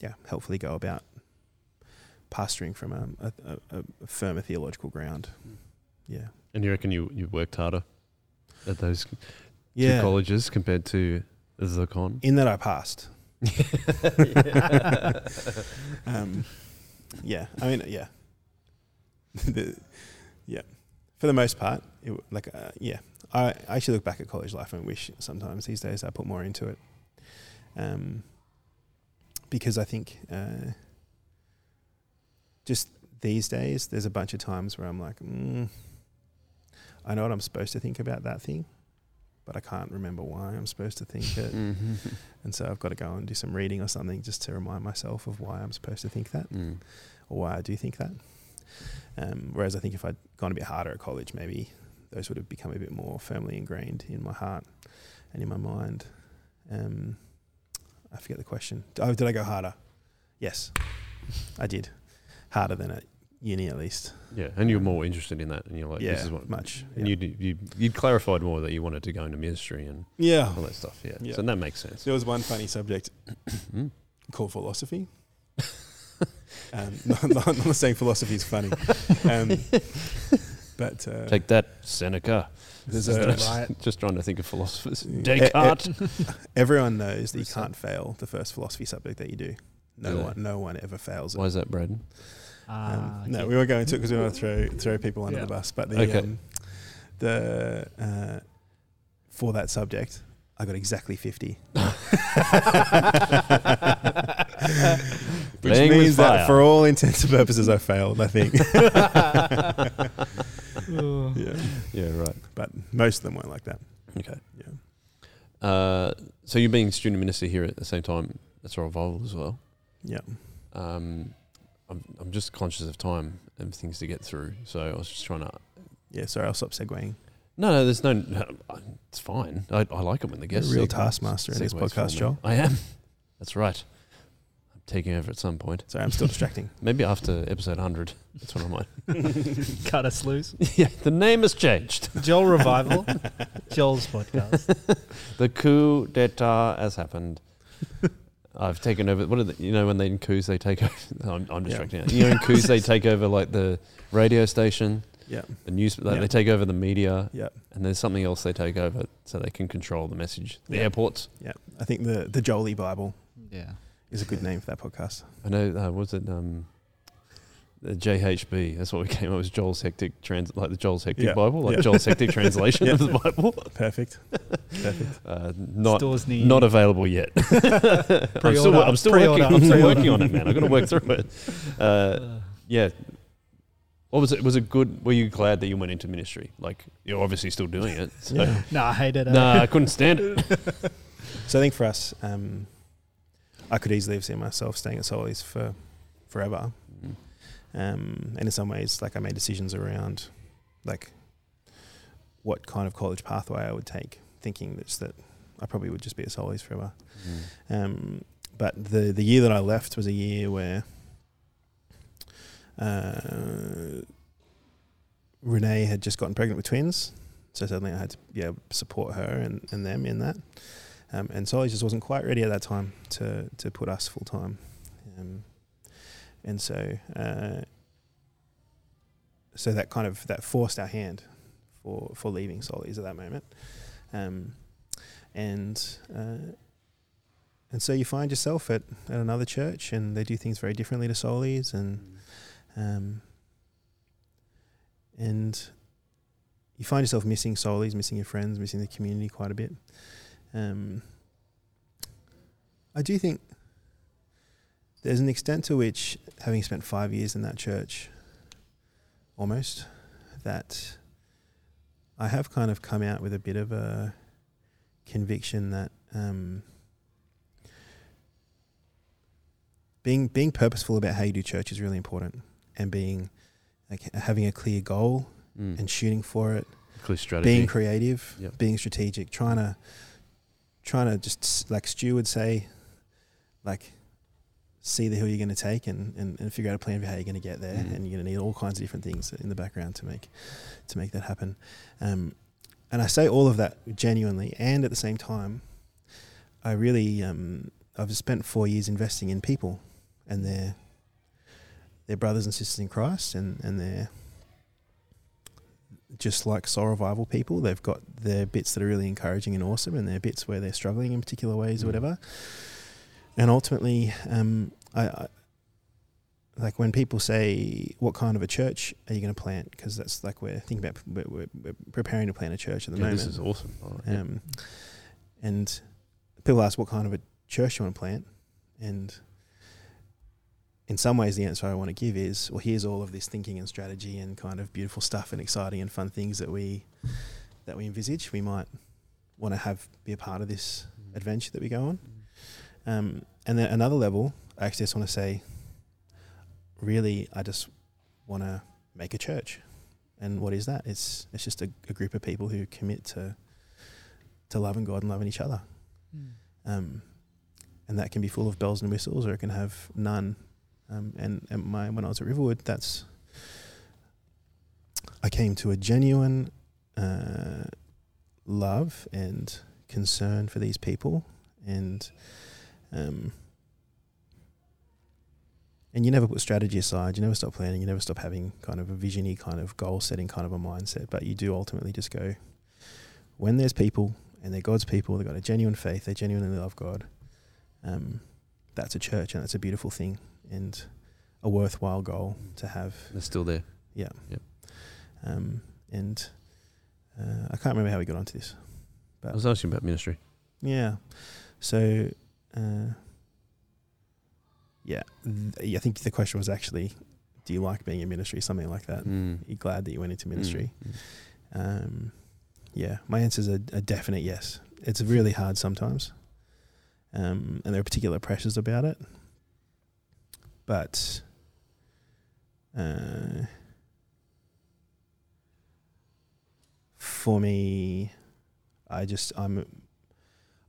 yeah, helpfully go about pastoring from a, a, a, a firmer theological ground. Mm. Yeah, And you reckon you, you worked harder at those two colleges compared to the con? In that I passed. um, yeah, I mean, yeah, the, yeah. For the most part, it, like, uh, yeah, I, I actually look back at college life and wish sometimes these days I put more into it, um, because I think uh, just these days there's a bunch of times where I'm like, mm, I know what I'm supposed to think about that thing, but I can't remember why I'm supposed to think it. Mhm. And so I've got to go and do some reading or something just to remind myself of why I'm supposed to think that Mm. or why I do think that. Um, whereas I think if I'd gone a bit harder at college, maybe those would have become a bit more firmly ingrained in my heart and in my mind. Um, I forget the question. Oh, did I go harder? Yes, I did. Harder than at uni, at least. Yeah, and you're more interested in that, and you're like, yeah, this is what. much. And yeah. you you you clarified more that you wanted to go into ministry and yeah. all that stuff. Yeah, Yeah. so that makes sense. There was one funny subject Mm. called philosophy. um, not, not, I'm not saying philosophy is funny, um, but uh, Take that, Seneca. there's Just a, riot. Just trying to think of philosophers. Yeah. Descartes. everyone knows that you can't fail the first philosophy subject that you do. No they? one, no one ever fails it. Why is that, Braden? Ah, Um, No, okay. we won't go into it because we don't want to throw throw people under Yeah. the bus. But the Okay. um, the uh, for that subject, I got exactly fifty. Which Playing means that for all intents and purposes, I failed. I think. Yeah, Yeah, right. but most of them weren't like that. Okay. Yeah, Uh, so you're being student minister here at the same time as Revival as well. yeah. Um, I'm, I'm just conscious of time and things to get through. So I was just trying to. Yeah, sorry, I'll stop segueing. No, no, there's no. no it's fine. I, I like it when the You're a guests. real seg- taskmaster in this podcast. Joel. I am. That's right. I'm taking over at some point. Sorry, I'm still distracting. Maybe after episode 100. That's what I might. Cut us loose. yeah, the name has changed. Joel Revival. Joel's podcast. The coup d'etat has happened. I've taken over. What are the, you know when they in coups they take over? I'm, I'm Yeah. distracting. now. You know in coups they take over like the radio station, Yeah, the news. Like Yeah. They take over the media, yeah, and there's something else they take over so they can control the message. The Yeah. airports. yeah. I think the the Jolie Bible Yeah. is a good name for that podcast. I know. Uh, was it um, the JHB? That's what we came up with. Joel's hectic trans, like the Joel's hectic Yeah. Bible, like Yeah. Joel's hectic translation Yeah. of the Bible. Perfect, perfect. Uh, not Stores near not available yet. I'm still, I'm still working. I'm still working on it, man. I've got to work through it. Uh, yeah. What was it? Was it good? Were you glad that you went into ministry? Like you're obviously still doing it. So. Yeah. no, I hated it. Nah, I couldn't stand it. So I think for us, um, I could easily have seen myself staying at Solis for forever. Um, and in some ways, like I made decisions around, like, what kind of college pathway I would take, thinking that's that I probably would just be a Solis forever. Mm. Um, but the the year that I left was a year where uh, Renee had just gotten pregnant with twins, so suddenly I had to yeah support her and, and them in that. Um, and Solly just wasn't quite ready at that time to to put us full time, um, and so uh, so that kind of that forced our hand for for leaving Solly's at that moment, um, and. Uh, and so you find yourself at, at another church, and they do things very differently to Soli's, and um, and you find yourself missing Soli's, missing your friends, missing the community quite a bit. Um, I do think there's an extent to which, having spent five years in that church, almost, that I have kind of come out with a bit of a conviction that. Um, being being purposeful about how you do church is really important, and being like having a clear goal Mm. and shooting for it, Clear strategy. being creative, Yep. being strategic, trying to trying to just like Stu would say, like see the hill you're going to take and, and, and figure out a plan for how you're going to get there. Mm. And you're going to need all kinds of different things in the background to make to make that happen. Um, and I say all of that genuinely, and at the same time, I really um, I've spent four years investing in people and their their brothers and sisters in Christ, and and their just like soul revival people, they've got their bits that are really encouraging and awesome, and their bits where they're struggling in particular ways or Mm. whatever. And ultimately, um, I, I like when people say, "What kind of a church are you going to plant?" Because that's like we're thinking about we're, we're, we're preparing to plant a church at the Yeah, moment. this is awesome. All right, yeah. Um, and people ask what kind of a church you want to plant, and in some ways, the answer I want to give is, well, here's all of this thinking and strategy and kind of beautiful stuff and exciting and fun things that we that we envisage. We might want to have be a part of this adventure that we go on. Um, and then another level, I actually just want to say, really, I just want to make a church. And what is that? It's it's just a, a group of people who commit to to loving God and loving each other. Mm. Um, and that can be full of bells and whistles, or it can have none. Um, and and my when I was at Riverwood, that's I came to a genuine uh, love and concern for these people, and um, and you never put strategy aside. You never stop planning. You never stop having kind of a visiony kind of goal setting kind of a mindset. But you do ultimately just go when there's people and they're God's people. They've got a genuine faith. They genuinely love God. Um, that's a church, and that's a beautiful thing and a worthwhile goal to have. They're still there. Yeah. Yep. Um, and uh, I can't remember how we got onto this. But I was asking about ministry. Yeah. So, uh, yeah, th- I think the question was actually, do you like being in ministry? Something like that. Mm. Are you glad that you went into ministry? Mm. Um, yeah, my answer is a, a definite yes. It's really hard sometimes, um, and there are particular pressures about it. But uh, for me, I just I'm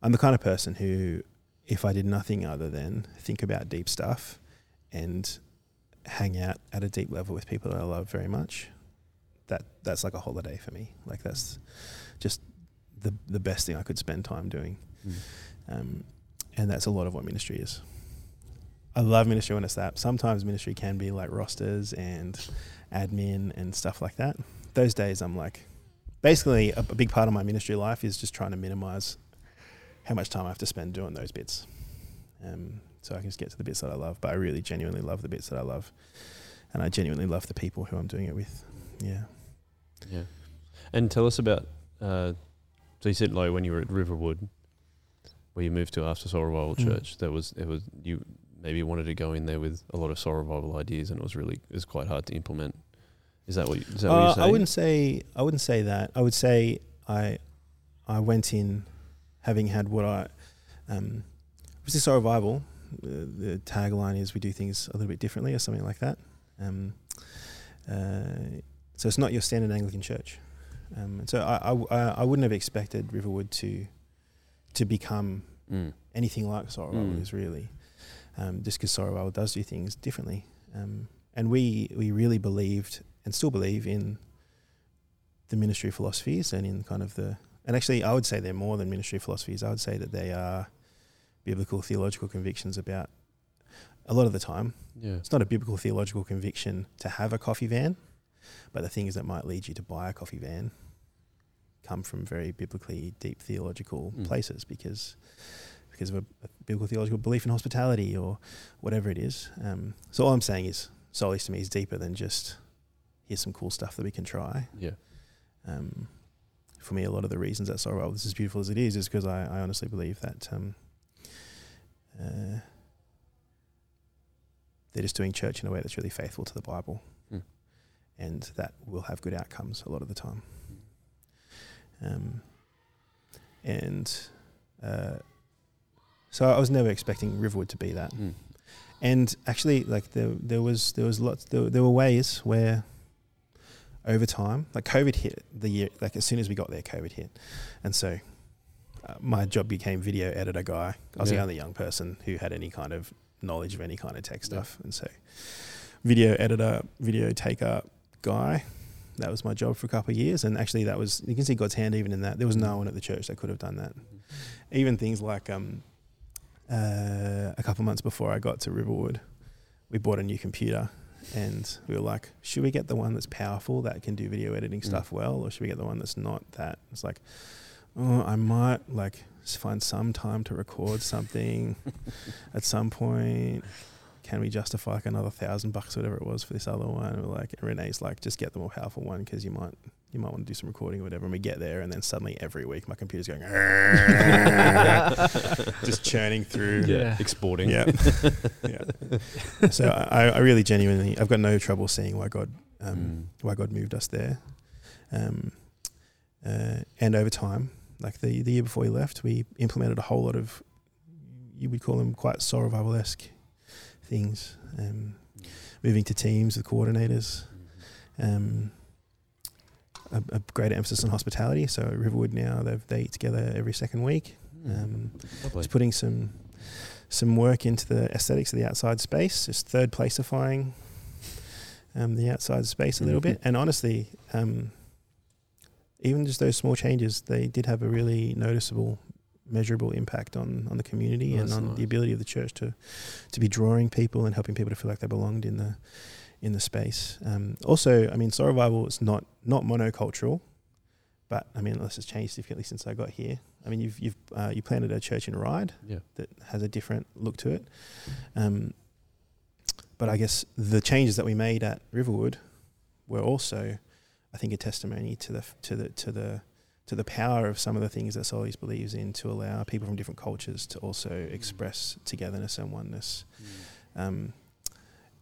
I'm the kind of person who, if I did nothing other than think about deep stuff, and hang out at a deep level with people that I love very much, that that's like a holiday for me. Like that's just the the best thing I could spend time doing. Mm. Um, and that's a lot of what ministry is. I love ministry when it's that. Sometimes ministry can be like rosters and admin and stuff like that. Those days, I'm like, basically, a, a big part of my ministry life is just trying to minimize how much time I have to spend doing those bits. Um, so I can just get to the bits that I love. But I really genuinely love the bits that I love. And I genuinely love the people who I'm doing it with. Yeah. Yeah. And tell us about. Uh, so you said like when you were at Riverwood, where you moved to after Soul Revival Mm. Church, there was it was you maybe wanted to go in there with a lot of Soul Revival ideas, and it was really it was quite hard to implement. Is that what you, is that what Uh, you're saying? I wouldn't say I wouldn't say that. I would say I I went in having had what I um was this our revival. Uh, the tagline is we do things a little bit differently or something like that. Um, uh, so it's not your standard Anglican church. Um, and so I, I, I wouldn't have expected Riverwood to to become Mm. anything like Soul Mm. is really, um, just because Soul does do things differently. Um, and we we really believed and still believe in the ministry philosophies and in kind of the and actually I would say they're more than ministry philosophies. I would say that they are biblical theological convictions about a lot of the time. Yeah. It's not a biblical theological conviction to have a coffee van, but the things that might lead you to buy a coffee van come from very biblically deep theological Mm. places because because of a, a biblical theological belief in hospitality or whatever it is. Um, so all I'm saying is Solis to me is deeper than just here's some cool stuff that we can try. Yeah. Um, for me, a lot of the reasons that Soul Revival is beautiful as it is is because I, I honestly believe that um, uh, they're just doing church in a way that's really faithful to the Bible, Hmm. and that will have good outcomes a lot of the time. Um, and uh, so I was never expecting Riverwood to be that. Mm. And actually, like there, there was there was lots there, there were ways where over time, like COVID hit the year, like as soon as we got there, COVID hit, and so uh, my job became video editor guy. I was the only young person who had any kind of knowledge of any kind of tech Yeah. stuff, and so video editor, video taker guy. That was my job for a couple of years, and actually, that was you can see God's hand even in that. There was no one at the church that could have done that. Even things like um, uh, a couple of months before I got to Riverwood, we bought a new computer, and we were like, should we get the one that's powerful that can do video editing Mm. stuff well, or should we get the one that's not that? It's like, oh, I might like find some time to record something at some point. Can we justify like another thousand bucks, whatever it was, for this other one? We're like, Renee's like, just get the more powerful one because you might you might want to do some recording or whatever. And we get there, and then suddenly every week my computer's going just churning through. Yeah, Yeah. exporting. Yeah, yeah. So I, I really genuinely, I've got no trouble seeing why God, um, Mm. why God moved us there. Um, uh, and over time, like the the year before we left, we implemented a whole lot of, you would call them quite soul revival esque things. Um, moving to teams with coordinators. Um, a, a greater emphasis on hospitality. So at Riverwood now, they they eat together every second week. Um, just putting some some work into the aesthetics of the outside space, just third placifying um, the outside space a little bit. And honestly, um, even just those small changes, they did have a really noticeable, measurable impact on on the community Oh, and on nice. the ability of the church to to be drawing people and helping people to feel like they belonged in the in the space. Um, also, I mean, Soul Revival is not not monocultural, but I mean, this has changed significantly since I got here. I mean, you've you've uh, you planted a church in Ryde Yeah. that has a different look to it. Um, but I guess the changes that we made at Riverwood were also, I think, a testimony to the to the to the to the power of some of the things that Solis believes in to allow people from different cultures to also express togetherness and oneness, um,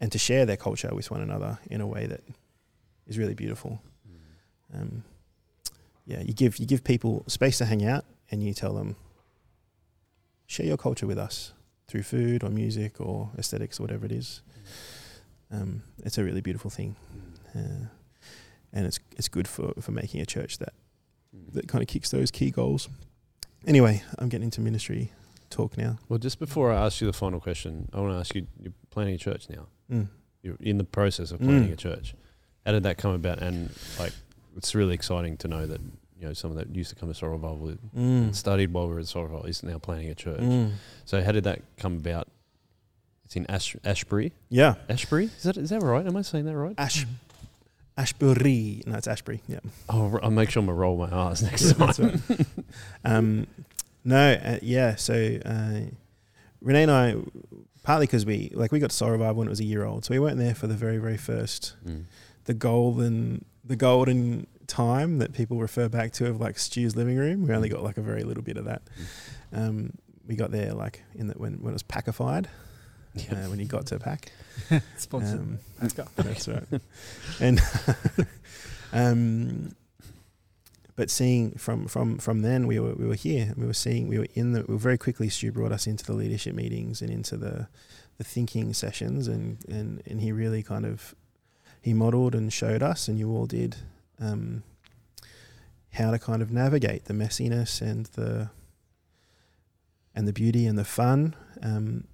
and to share their culture with one another in a way that is really beautiful. Um, yeah, you give you give people space to hang out, and you tell them, share your culture with us through food or music or aesthetics or whatever it is. Um, it's a really beautiful thing, uh, and it's it's good for, for making a church that that kind of kicks those key goals. Anyway, I'm getting into ministry talk now. Well, just before I ask you the final question, I want to ask you: planning a church now. Mm. You're in the process of planning Mm. a church. How did that come about? And like, it's really exciting to know that you know someone that used to come to Revival, and Mm. studied while we were at Revival, is now planning a church. Mm. So how did that come about? It's in Ash- Ashbury. Yeah, Ashbury is that is that right? Am I saying that right? Ash Ashbury. No, it's Ashbury. Yeah. Oh, I'll make sure I'm gonna roll my R's next time. Right. um, no, uh, yeah. So uh, Renee and I, partly because we like we got to Soul Revival when it was a year old, so we weren't there for the very very first, Mm. the golden the golden time that people refer back to of like Stu's living room. We only got like a very little bit of that. Um, we got there like in the, when when it was packified. Yeah. Uh, when you got to pack. Sponsored. Um, Let's go. that's right. And um, but seeing from from from then we were we were here. We were seeing we were in the we very quickly Stu brought us into the leadership meetings and into the the thinking sessions and and and he really kind of he modeled and showed us and you all did um, how to kind of navigate the messiness and the and the beauty and the fun um,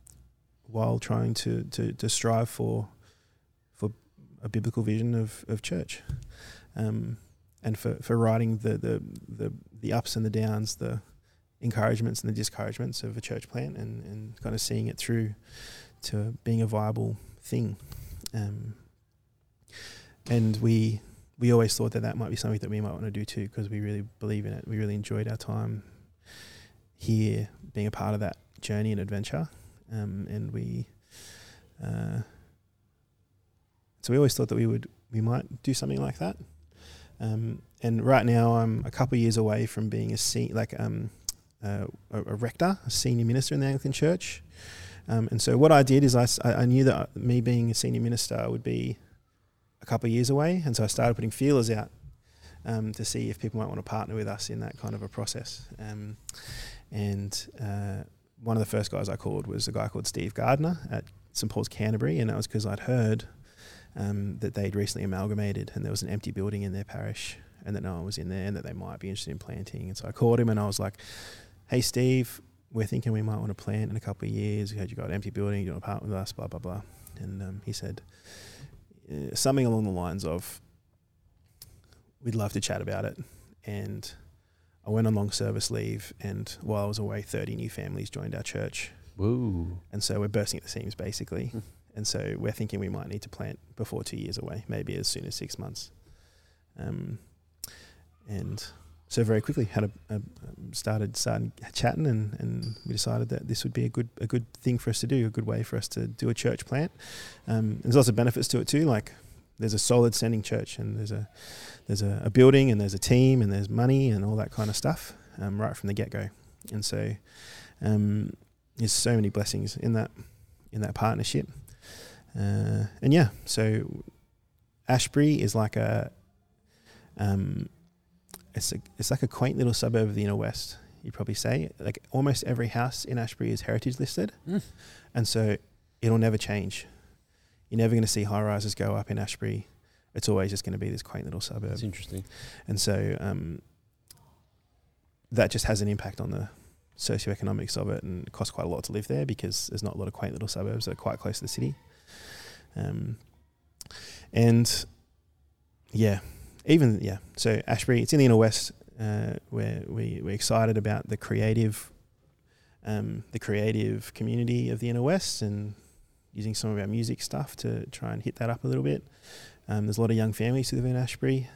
while trying to, to, to strive for for a biblical vision of, of church. Um, and for, for writing the, the, the, the ups and the downs, the encouragements and the discouragements of a church plant and, and kind of seeing it through to being a viable thing. Um, and we we always thought that that might be something that we might want to do too because we really believe in it. We really enjoyed our time here, being a part of that journey and adventure um, and we uh, so we always thought that we would we might do something like that um, and right now I'm a couple of years away from being a se- like um, uh, a, a rector a senior minister in the Anglican Church. Um, and so what I did is I, I knew that me being a senior minister would be a couple of years away and so I started putting feelers out um, to see if people might want to partner with us in that kind of a process. Um, and uh, one of the first guys I called was a guy called Steve Gardner at St Paul's Canterbury, and that was because I'd heard um, that they'd recently amalgamated, and there was an empty building in their parish, and that no one was in there, and that they might be interested in planting. And so I called him, and I was like, "Hey, Steve, we're thinking we might want to plant in a couple of years. You got an empty building, you want to partner with us, blah blah blah." And um, he said uh, something along the lines of, "We'd love to chat about it," and I went on long service leave, and while I was away, 30 new families joined our church. Woo. And so we're bursting at the seams, basically. And so we're thinking we might need to plant before two years away, maybe as soon as six months. Um, and so very quickly had a, a started started chatting, and, and we decided that this would be a good a good thing for us to do, a good way for us to do a church plant. Um, there's lots of benefits to it too, like there's a solid standing church, and there's a there's a, a building, and there's a team, and there's money, and all that kind of stuff um, right from the get go. And so um, there's so many blessings in that in that partnership. Uh, and yeah, so Ashbury is like a um, it's a, it's like a quaint little suburb of the inner west. You'd probably say like almost every house in Ashbury is heritage listed, Mm. and so it'll never change. You're never going to see high rises go up in Ashbury. It's always just going to be this quaint little suburb. That's interesting. And so um, that just has an impact on the socioeconomics of it, and it costs quite a lot to live there because there's not a lot of quaint little suburbs that are quite close to the city. Um, and yeah, even yeah, so Ashbury, it's in the inner west, uh, where we we're excited about the creative, um, the creative community of the inner west, and using some of our music stuff to try and hit that up a little bit. Um, there's a lot of young families who live in Ashbury.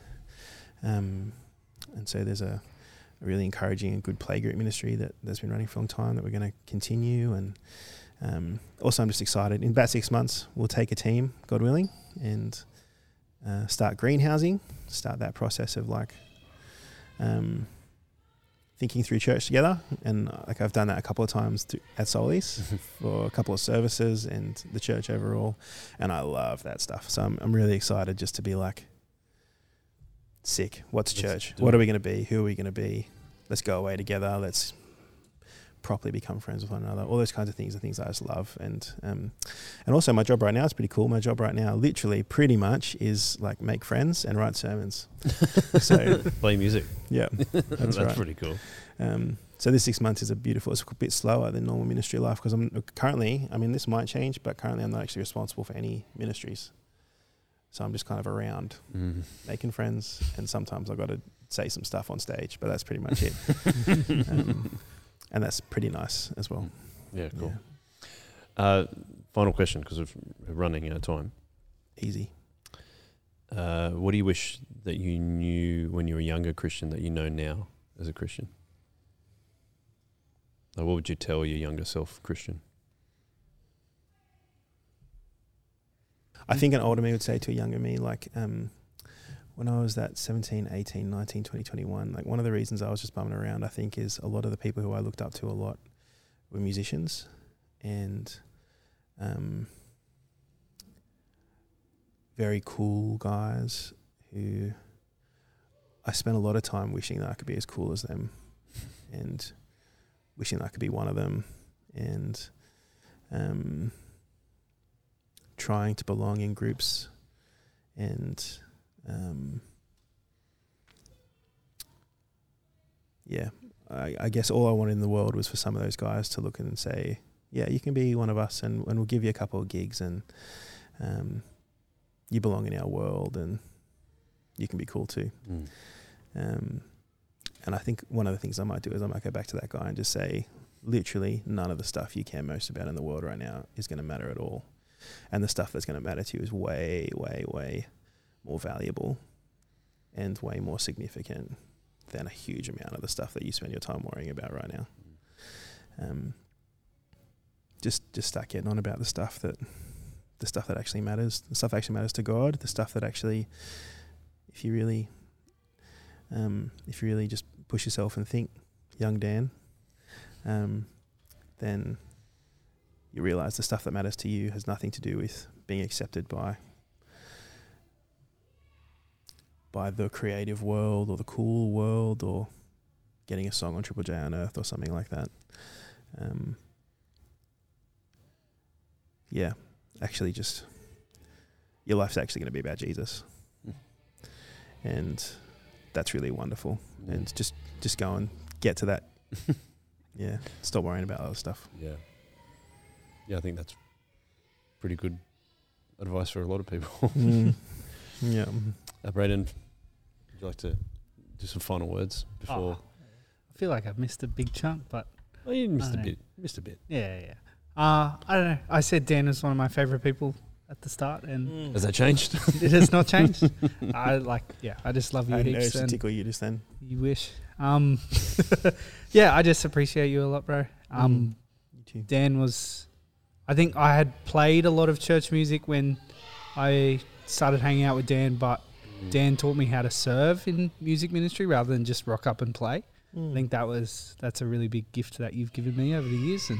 Um, and so there's a, a really encouraging and good playgroup ministry that, that's been running for a long time that we're going to continue. And um, also, I'm just excited. In about six months, we'll take a team, God willing, and uh, start greenhousing, start that process of like um, thinking through church together. And uh, like I've done that a couple of times to, at Solis for a couple of services and the church overall. And I love that stuff. So I'm, I'm really excited just to be like, sick. What's Let's church? What it. are we going to be? Who are we going to be? Let's go away together. Let's properly become friends with one another. All those kinds of things are things I just love. And um, and also my job right now is pretty cool. My job right now, literally, pretty much, is like make friends and write sermons. so Play music. yeah, That's, right. pretty cool. um, so this six months is a beautiful. It's a bit slower than normal ministry life because I'm currently. I mean, this might change, but currently I'm not actually responsible for any ministries. So I'm just kind of around Mm. making friends, and sometimes I've got to say some stuff on stage, but that's pretty much it. um, and that's pretty nice as well. Yeah, cool. Yeah. Uh, final question because we're running out of time. Easy. Uh, what do you wish that you knew when you were a younger Christian that you know now as a Christian? Like, what would you tell your younger self, Christian? I think an older me would say to a younger me, like, um, when I was that 17, 18, 19, 20, 21, like one of the reasons I was just bumming around, I think, is a lot of the people who I looked up to a lot were musicians and um, very cool guys who I spent a lot of time wishing that I could be as cool as them and wishing that I could be one of them and um, trying to belong in groups and um, yeah, I, I guess all I wanted in the world was for some of those guys to look and say, yeah, you can be one of us and, and we'll give you a couple of gigs and um, you belong in our world and you can be cool too. Mm. Um, and I think one of the things I might do is I might go back to that guy and just say, literally, none of the stuff you care most about in the world right now is going to matter at all. And the stuff that's going to matter to you is way, way, way more valuable and way more significant than a huge amount of the stuff that you spend your time worrying about right now. Um, just, just start getting on about the stuff that, the stuff that actually matters, the stuff that actually matters to God, the stuff that actually, if you really um, if you really just push yourself and think, young Dan, um, then you realize the stuff that matters to you has nothing to do with being accepted by by the creative world or the cool world or getting a song on Triple J Unearthed or something like that. Um, yeah, actually, just your life's actually going to be about Jesus, Mm. and that's really wonderful. Mm. And just just go and get to that. yeah, stop worrying about other stuff. Yeah. Yeah, I think that's pretty good advice for a lot of people. Mm. Yeah. Uh, Braden, you like to do some final words before? Oh, I feel like I've missed a big chunk, but Oh, you missed a I know. bit. Missed a bit. yeah, yeah. Uh, I don't know. I said Dan is one of my favorite people at the start, and Has that changed? it has not changed. I like, yeah, I just love you I had heaps, urge to tickle you just then. you wish. Um, yeah, I just appreciate you a lot, bro. Um, You too. Dan was, I think I had played a lot of church music when I started hanging out with Dan, but Dan taught me how to serve in music ministry rather than just rock up and play. Mm. I think that was that's a really big gift that you've given me over the years, and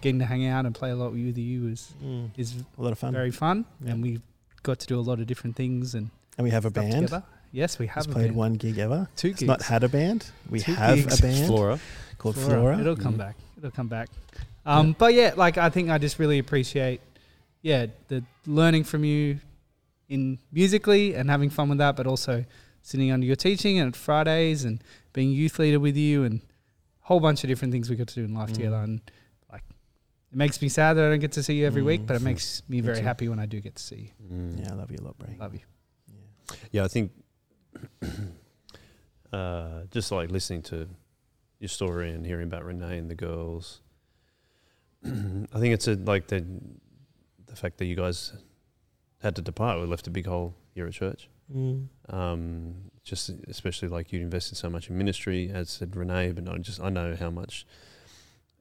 getting to hang out and play a lot with you is Mm. is a lot of fun. very fun, Yeah. and we got to do a lot of different things and and we have a band. together. Yes, we have Has a played band. one gig ever. two It's gigs. not had a band. We Two have gigs. a band Flora. called Flora. Flora. It'll come Mhm. back. It'll come back. Um, But yeah, like I think I just really appreciate, yeah, the learning from you in musically and having fun with that, but also sitting under your teaching and Fridays and being youth leader with you and a whole bunch of different things we got to do in life Mm. together. And like, it makes me sad that I don't get to see you every week, Mm. but it makes me Me very too. happy when I do get to see you. Mm. Yeah, I love you a lot, Bray. Love you. Yeah. Yeah, I think uh, just like listening to your story and hearing about Renee and the girls, I think it's a, like the the fact that you guys had to depart. We left a big hole here at church. Mm. Um, just especially like you'd invested so much in ministry, as said Renee, but I just I know how much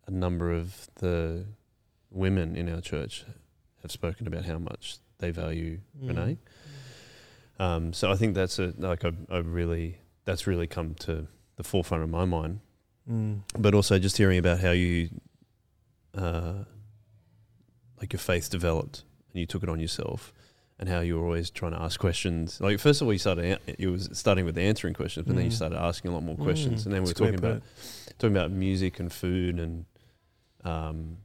a number of the women in our church have spoken about how much they value Mm. Renee. Um, so I think that's a like I, I really that's really come to the forefront of my mind. Mm. But also just hearing about how you, uh, like your faith developed and you took it on yourself, and how you were always trying to ask questions. Like first of all, you started an- you was starting with answering questions, but then you Mm. started asking a lot more questions, Mm. and then we we're talking about talking about music and food and um,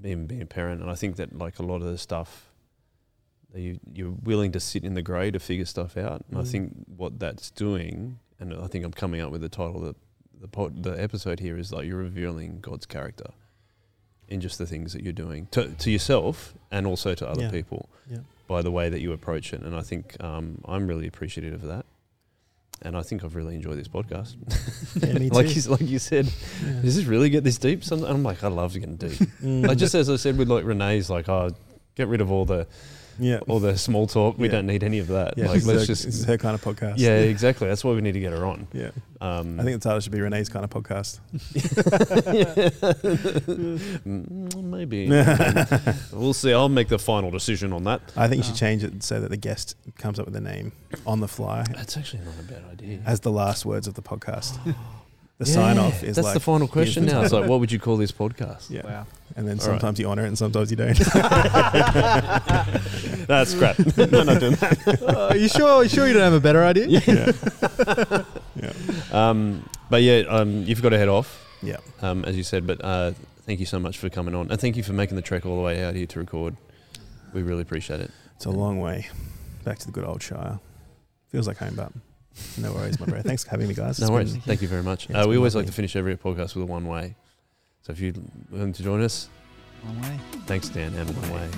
being being a parent. And I think that like a lot of the stuff you you're willing to sit in the grey to figure stuff out. And I Mm. think what that's doing, and I think I'm coming up with the title of the the, pod, the episode here is like you're revealing God's character in just the things that you're doing to to yourself and also to other Yeah. people Yeah. By the way that you approach it. And I think um, I'm really appreciative of that. And I think I've really enjoyed this podcast. Yeah, like you, like you said, Yeah. does this really get this deep? I'm like, I love getting deep. Mm. like just as I said with like Renee's, like, oh, get rid of all the yeah. all the small talk. We Yeah. don't need any of that. Yeah, like, let's her- just is her kind of podcast. yeah, exactly. That's why we need to get her on. yeah. Um, I think the title should be Renee's kind of podcast. Mm, maybe we'll see. I'll make the final decision on that. I think you should Oh. change it so that the guest comes up with a name on the fly That's actually not a bad idea. as the last words of the podcast. The sign off is that's like, the final question now. It's like, what would you call this podcast? yeah, Wow. and then All right. sometimes you honor it and sometimes you don't. That's crap. no, not doing that. Uh, are you sure? You sure you don't have a better idea? yeah. yeah. Um, but yeah, um, you've got to head off, Yeah. um, as you said. But uh, thank you so much for coming on, and thank you for making the trek all the way out here to record. We really appreciate it. It's a long way back to the good old Shire. Feels like home, but no worries, my bro. Thanks for having me, guys. No It's worries. been- Thank you very much. Yeah, it's uh, we been always like lovely. to finish every podcast with a one way. So if you're willing to join us, One way. thanks, Dan, and one way.